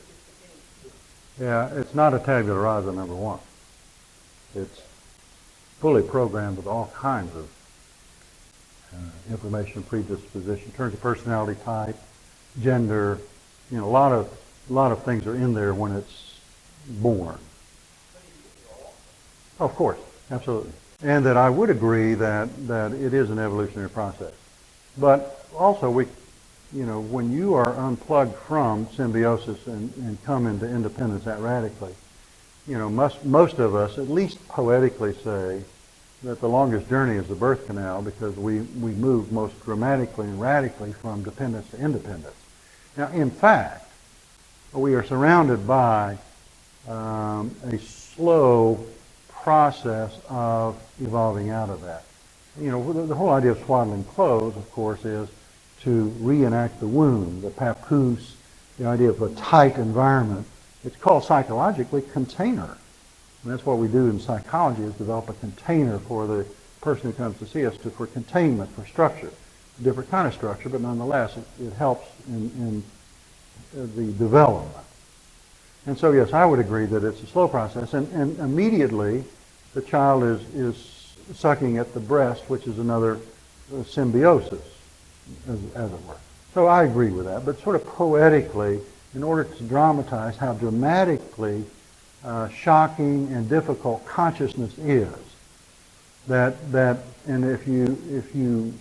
Yeah, it's not a tabula rasa, number one. It's fully programmed with all kinds of uh, information, predisposition, in terms of personality type, gender. You know, a lot of a lot of things are in there when it's born. Of course, absolutely. And that I would agree that, that it is an evolutionary process. But also, we, you know, when you are unplugged from symbiosis and, and come into independence that radically, you know, most, most of us at least poetically say that the longest journey is the birth canal because we, we move most dramatically and radically from dependence to independence. Now, in fact, we are surrounded by um, a slow process of evolving out of that. You know, the, the whole idea of swaddling clothes, of course, is to reenact the womb, the papoose, the idea of a tight environment. It's called psychologically container. And that's what we do in psychology is develop a container for the person who comes to see us to, for containment, for structure. Different kind of structure, but nonetheless it, it helps in, in uh, the development. And so, yes, I would agree that it's a slow process. And, and immediately the child is, is sucking at the breast, which is another uh, symbiosis, as, as it were. So I agree with that. But sort of poetically, in order to dramatize how dramatically uh, shocking and difficult consciousness is, that, that and if you, if you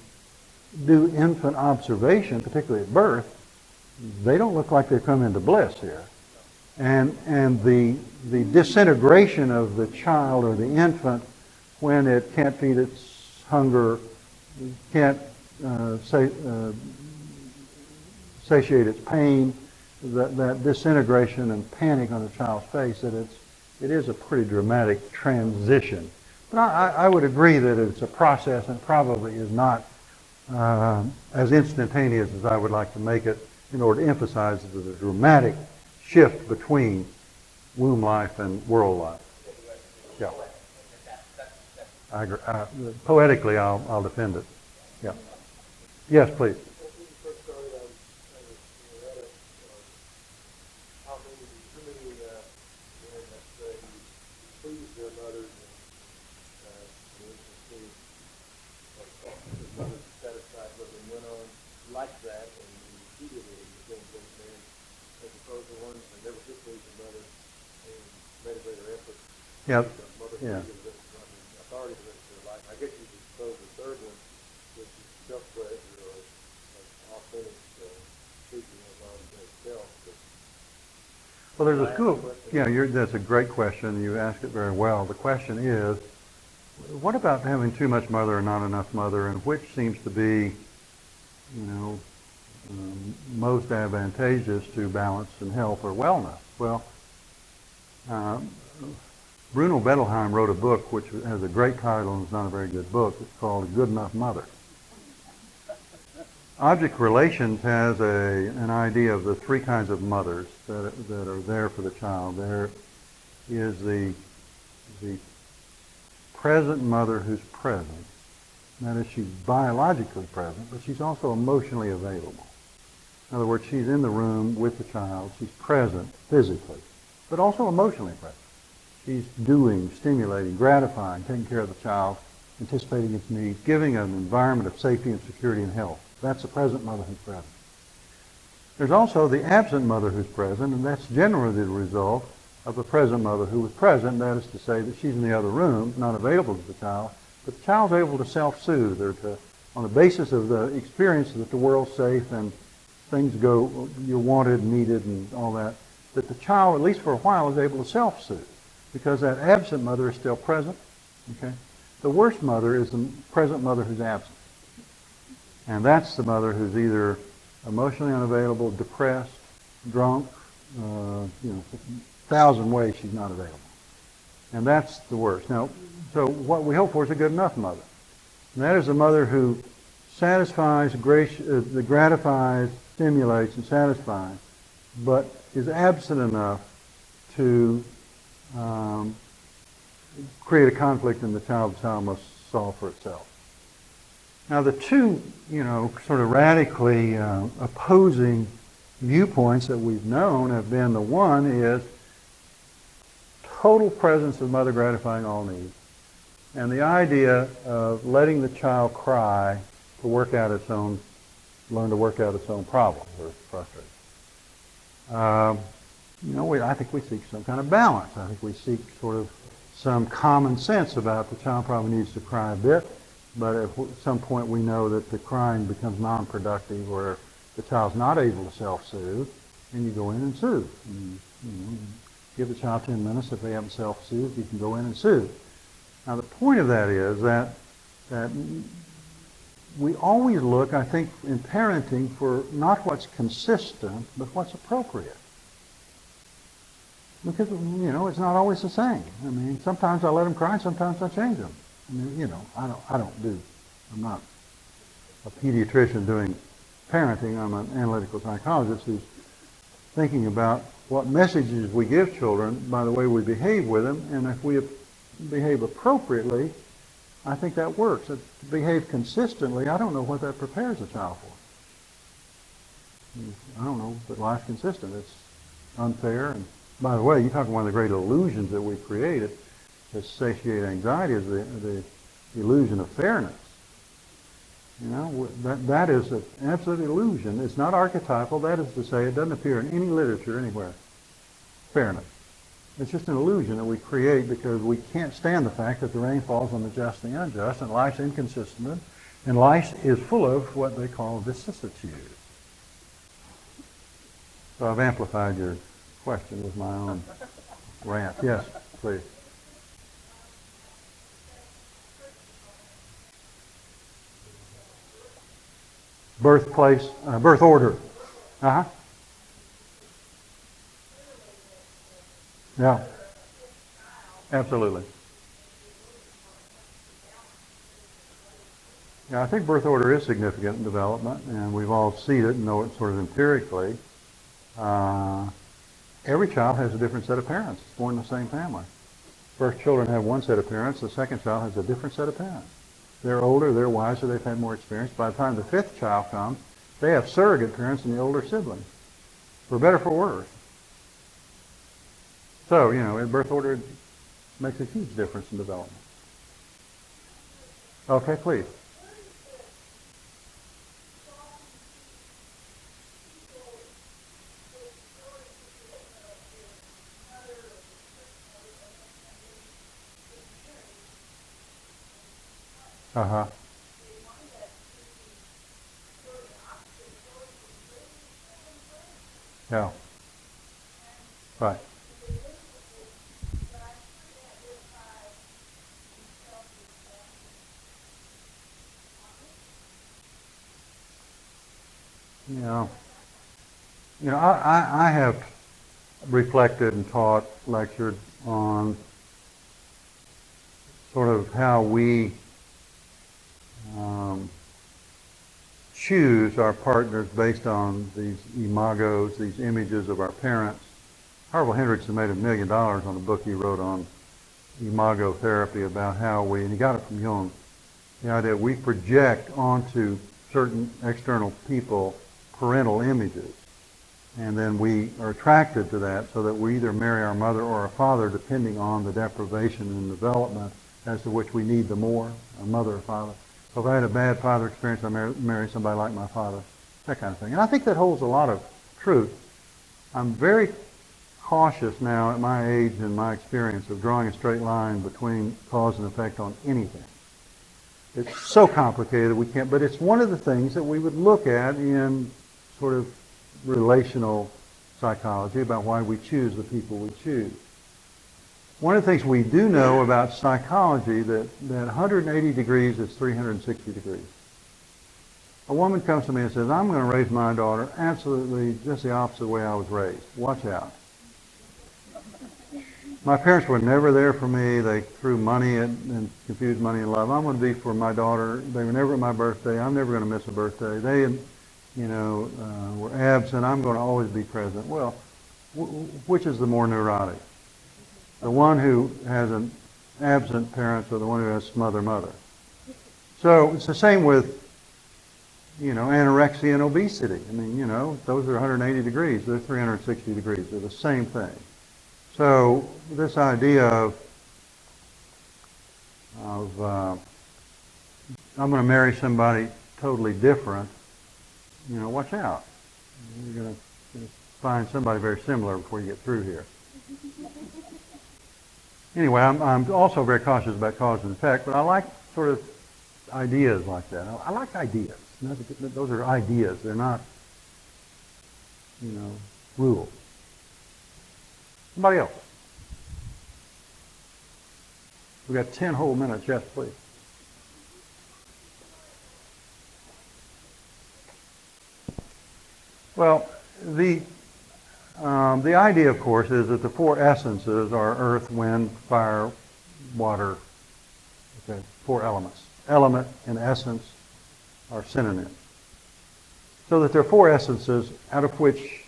do infant observation, particularly at birth, they don't look like they've come into bliss here. And, and the, the disintegration of the child or the infant when it can't feed its hunger, can't uh, say, uh, satiate its pain, that, that disintegration and panic on the child's face, that it's, it is a pretty dramatic transition. But I, I would agree that it's a process and probably is not uh, as instantaneous as I would like to make it in order to emphasize the dramatic shift between womb life and world life. Yeah. I agree. Uh, poetically, I'll, I'll defend it. Yeah. Yes, please. Yep. Yeah. I guess you could suppose the third one, which is self-pleasure or authentic speaking of itself. Well, there's a school. Yeah, that's a great question. You asked it very well. The question is, what about having too much mother and not enough mother, and which seems to be, you know, um, most advantageous to balance and health or wellness? Well, um, Bruno Bettelheim wrote a book which has a great title and is not a very good book. It's called A Good Enough Mother. Object Relations has a, an idea of the three kinds of mothers that, that are there for the child. There is the, the present mother who's present. That is, she's biologically present, but she's also emotionally available. In other words, she's in the room with the child. She's present physically, but also emotionally present. She's doing, stimulating, gratifying, taking care of the child, anticipating its needs, giving an environment of safety and security and health. That's the present mother who's present. There's also the absent mother who's present, and that's generally the result of the present mother who was present. That is to say that she's in the other room, not available to the child, but the child's able to self-soothe or to, on the basis of the experience that the world's safe and things go, you're wanted, needed, and all that, that the child, at least for a while, is able to self-soothe because that absent mother is still present. Okay? The worst mother is the present mother who's absent. And that's the mother who's either emotionally unavailable, depressed, drunk, uh, you know, a thousand ways she's not available. And that's the worst. Now, so what we hope for is a good enough mother. And that is a mother who satisfies, uh, gratifies, stimulates, and satisfies, but is absent enough to um, create a conflict in the child the child must solve for itself. Now the two, you know, sort of radically uh, opposing viewpoints that we've known have been the one is total presence of mother gratifying all needs, and the idea of letting the child cry to work out its own, learn to work out its own problems or frustration. Um, you know, we, I think we seek some kind of balance. I think we seek sort of some common sense about the child probably needs to cry a bit, but at some point we know that the crying becomes non-productive or the child's not able to self-soothe, and you go in and soothe. And, you know, Give the child 10 minutes. If they haven't self-soothed, you can go in and soothe. Now, the point of that is that, that we always look, I think, in parenting for not what's consistent, but what's appropriate. Because, you know, it's not always the same. I mean, sometimes I let them cry, sometimes I change them. I mean, you know, I don't, I don't do, I'm not a pediatrician doing parenting. I'm an analytical psychologist who's thinking about what messages we give children by the way we behave with them. And if we behave appropriately, I think that works. To behave consistently, I don't know what that prepares a child for. I don't know, but life's consistent. It's unfair. And by the way, you talk about one of the great illusions that we created to satiate anxiety is the, the illusion of fairness. You know, that, that is an absolute illusion. It's not archetypal. That is to say, it doesn't appear in any literature anywhere. Fairness. It's just an illusion that we create because we can't stand the fact that the rain falls on the just and the unjust, and life's inconsistent, and life is full of what they call vicissitude. So I've amplified your question with my own rant. Yes, please. Birthplace, uh, birth order. Uh huh. Yeah. Absolutely. Yeah, I think birth order is significant in development, and we've all seen it and know it sort of empirically. Uh, every child has a different set of parents, born in the same family. First children have one set of parents. The second child has a different set of parents. They're older, they're wiser, they've had more experience. By the time the fifth child comes, they have surrogate parents and the older sibling, for better for worse. So, you know, birth order makes a huge difference in development. Okay, please. Uh-huh. Yeah. Right. Yeah. You know, I, I have reflected and taught, lectured on sort of how we choose our partners based on these imagos, these images of our parents. Harville Hendrickson made a million dollars on a book he wrote on imago therapy about how we, and he got it from Jung, the idea we project onto certain external people parental images. And then we are attracted to that so that we either marry our mother or our father depending on the deprivation and development as to which we need the more, a mother or father. If I had a bad father experience, I marry, marry somebody like my father, that kind of thing. And I think that holds a lot of truth. I'm very cautious now at my age and my experience of drawing a straight line between cause and effect on anything. It's so complicated we can't, but it's one of the things that we would look at in sort of relational psychology about why we choose the people we choose. One of the things we do know about psychology that, that 180 degrees is 360 degrees. A woman comes to me and says, I'm going to raise my daughter absolutely just the opposite way I was raised. Watch out. My parents were never there for me. They threw money at, and confused money and love. I'm going to be for my daughter. They were never at my birthday. I'm never going to miss a birthday. They, you know, uh, were absent. I'm going to always be present. Well, w- which is the more neurotic? The one who has an absent parent or the one who has smother mother. So it's the same with, you know, anorexia and obesity. I mean, you know, those are 180 degrees. They're 360 degrees. They're the same thing. So this idea of, of uh, I'm going to marry somebody totally different, you know, watch out. You're going to find somebody very similar before you get through here anyway, I'm, I'm also very cautious about cause and effect, but I like sort of ideas like that. I, I like ideas. Those are ideas. They're not, you know, rules. Somebody else. We've got 10 whole minutes. Yes, please. Well, the um, the idea, of course, is that the four essences are earth, wind, fire, water, okay, four elements. Element and essence are synonyms. So that there are four essences out of which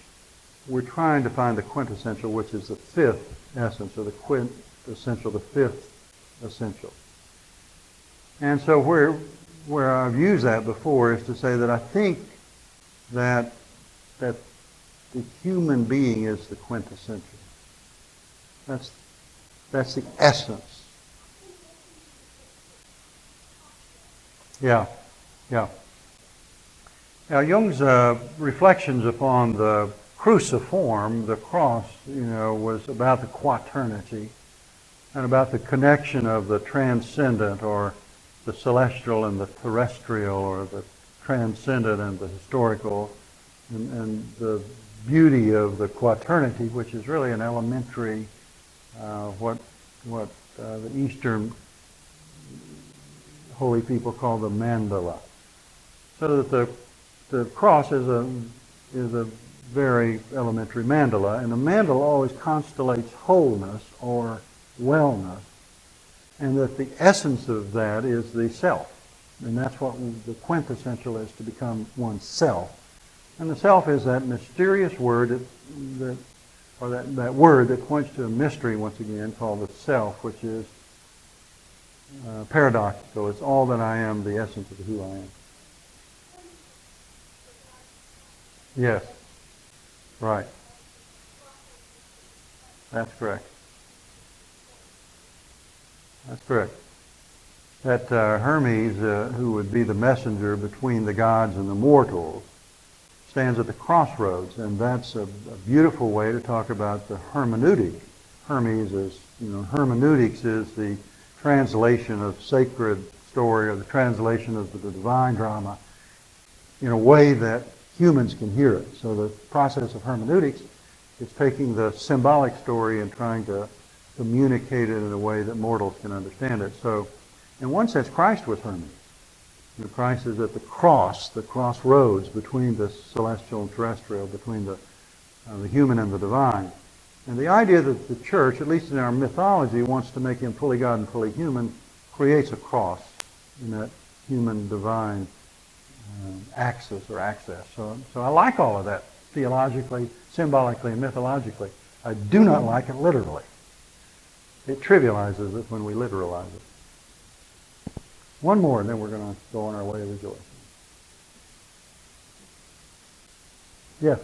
we're trying to find the quintessential, which is the fifth essence, or the quintessential, the fifth essential. And so where, where I've used that before is to say that I think that, that the human being is the quintessential. That's, that's the essence. Yeah, yeah. Now Jung's uh, reflections upon the cruciform, the cross, you know, was about the quaternity and about the connection of the transcendent or the celestial and the terrestrial or the transcendent and the historical and, and the beauty of the quaternity, which is really an elementary, uh, what, what uh, the Eastern holy people call the mandala. So that the, the cross is a, is a very elementary mandala, and the mandala always constellates wholeness or wellness, and that the essence of that is the self. And that's what the quintessential is to become oneself. And the self is that mysterious word that, that or that, that word that points to a mystery once again called the self, which is uh, paradoxical. It's all that I am, the essence of who I am. Yes. Right. That's correct. That's correct. That uh, Hermes, uh, who would be the messenger between the gods and the mortals, stands at the crossroads, and that's a, a beautiful way to talk about the hermeneutic. Hermes is, you know, hermeneutics is the translation of sacred story or the translation of the divine drama in a way that humans can hear it. So the process of hermeneutics is taking the symbolic story and trying to communicate it in a way that mortals can understand it. So in one sense, Christ was Hermes. Know, Christ is at the cross, the crossroads between the celestial and terrestrial, between the, uh, the human and the divine. And the idea that the church, at least in our mythology, wants to make him fully God and fully human, creates a cross in that human divine um, axis or access. So, so I like all of that theologically, symbolically, and mythologically. I do not like it literally. It trivializes it when we literalize it. One more, and then we're going to go on our way rejoicing. Yes.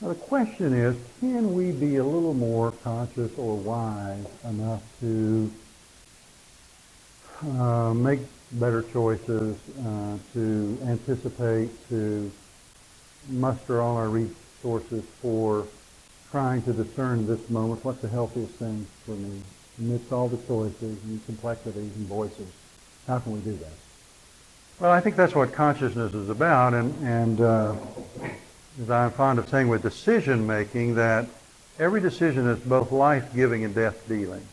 Now the question is, can we be a little more conscious or wise enough to uh, make better choices, uh, to anticipate, to muster all our resources for trying to discern this moment, what's the healthiest thing for me, amidst all the choices and complexities and voices. How can we do that? Well, I think that's what consciousness is about, and, and uh, as I'm fond of saying with decision making, that every decision is both life-giving and death-dealing.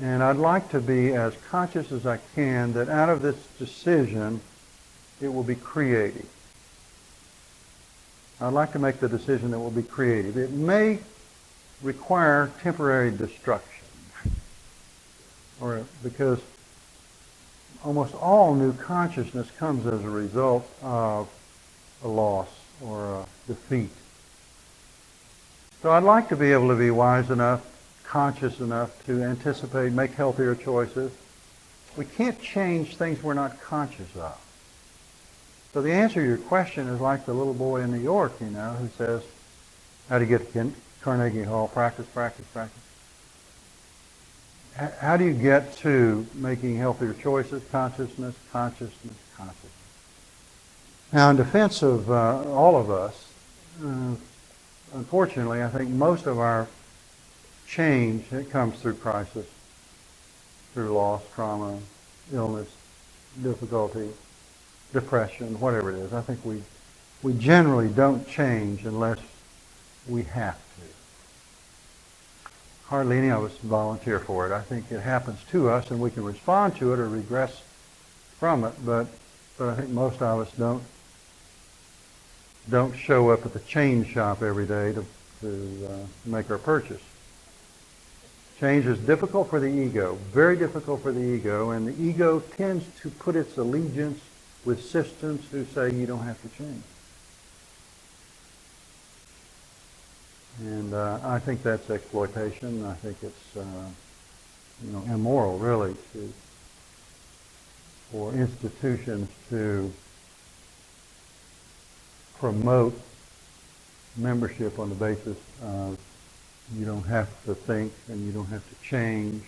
And I'd like to be as conscious as I can that out of this decision, it will be creative. I'd like to make the decision that will be creative. It may require temporary destruction. or because almost all new consciousness comes as a result of a loss or a defeat. So I'd like to be able to be wise enough, conscious enough to anticipate, make healthier choices. We can't change things we're not conscious of. So the answer to your question is like the little boy in New York, you know, who says, how do you get to Carnegie Hall? Practice, practice, practice. How do you get to making healthier choices? Consciousness, consciousness, consciousness. Now, in defense of uh, all of us, uh, unfortunately, I think most of our change it comes through crisis, through loss, trauma, illness, difficulty, depression, whatever it is. I think we, we generally don't change unless we have to. Hardly any of us volunteer for it. I think it happens to us and we can respond to it or regress from it, but, but I think most of us don't don't show up at the change shop every day to, to uh, make our purchase. Change is difficult for the ego, very difficult for the ego, and the ego tends to put its allegiance with systems who say you don't have to change. And uh, I think that's exploitation. I think it's uh, you know immoral, really, to for institutions to promote membership on the basis of you don't have to think and you don't have to change.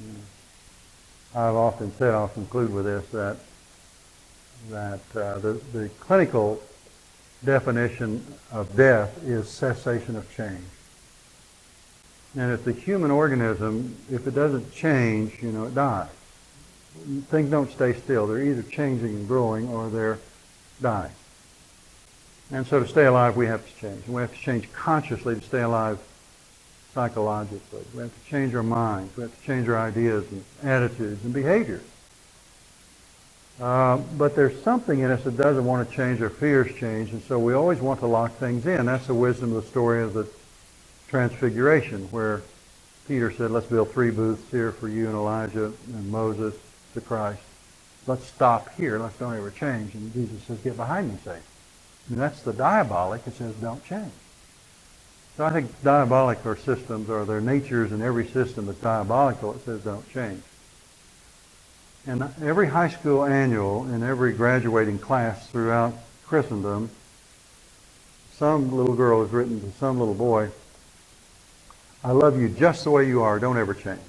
You know, I've often said, I'll conclude with this, that that uh, the, the clinical definition of death is cessation of change. And if the human organism, if it doesn't change, you know, it dies. Things don't stay still. They're either changing and growing or they're dying. And so to stay alive, we have to change. We have to change consciously to stay alive psychologically. We have to change our minds. We have to change our ideas and attitudes and behaviors. Uh, but there's something in us that doesn't want to change. Our fears change, and so we always want to lock things in. That's the wisdom of the story of the Transfiguration, where Peter said, "Let's build three booths here for you and Elijah and Moses, the Christ. Let's stop here. Let's don't ever change." And Jesus says, "Get behind me, Satan." That's the diabolic. It says, "Don't change." So I think diabolic are systems, or their natures in every system is diabolical. It says, "Don't change." And every high school annual and every graduating class throughout Christendom, some little girl has written to some little boy, I love you just the way you are. Don't ever change.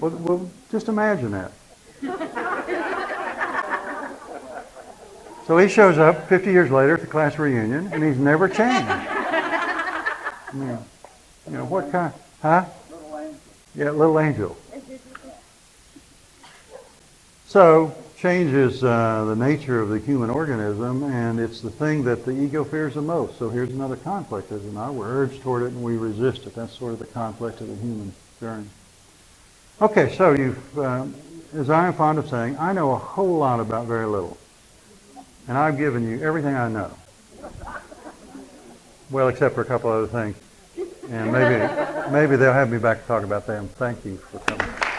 Well, well just imagine that. So he shows up 50 years later at the class reunion, and he's never changed. I (laughs) mean, you know, what kind? Huh? Little angel. Yeah, little angel. (laughs) So, change is uh, the nature of the human organism, and it's the thing that the ego fears the most. So here's another conflict, is it not? We're urged toward it and we resist it. That's sort of the conflict of the human journey. Okay, so you've, uh, as I am fond of saying, I know a whole lot about very little. And I've given you everything I know. Well, except for a couple other things. And maybe, (laughs) maybe they'll have me back to talk about them. Thank you for coming.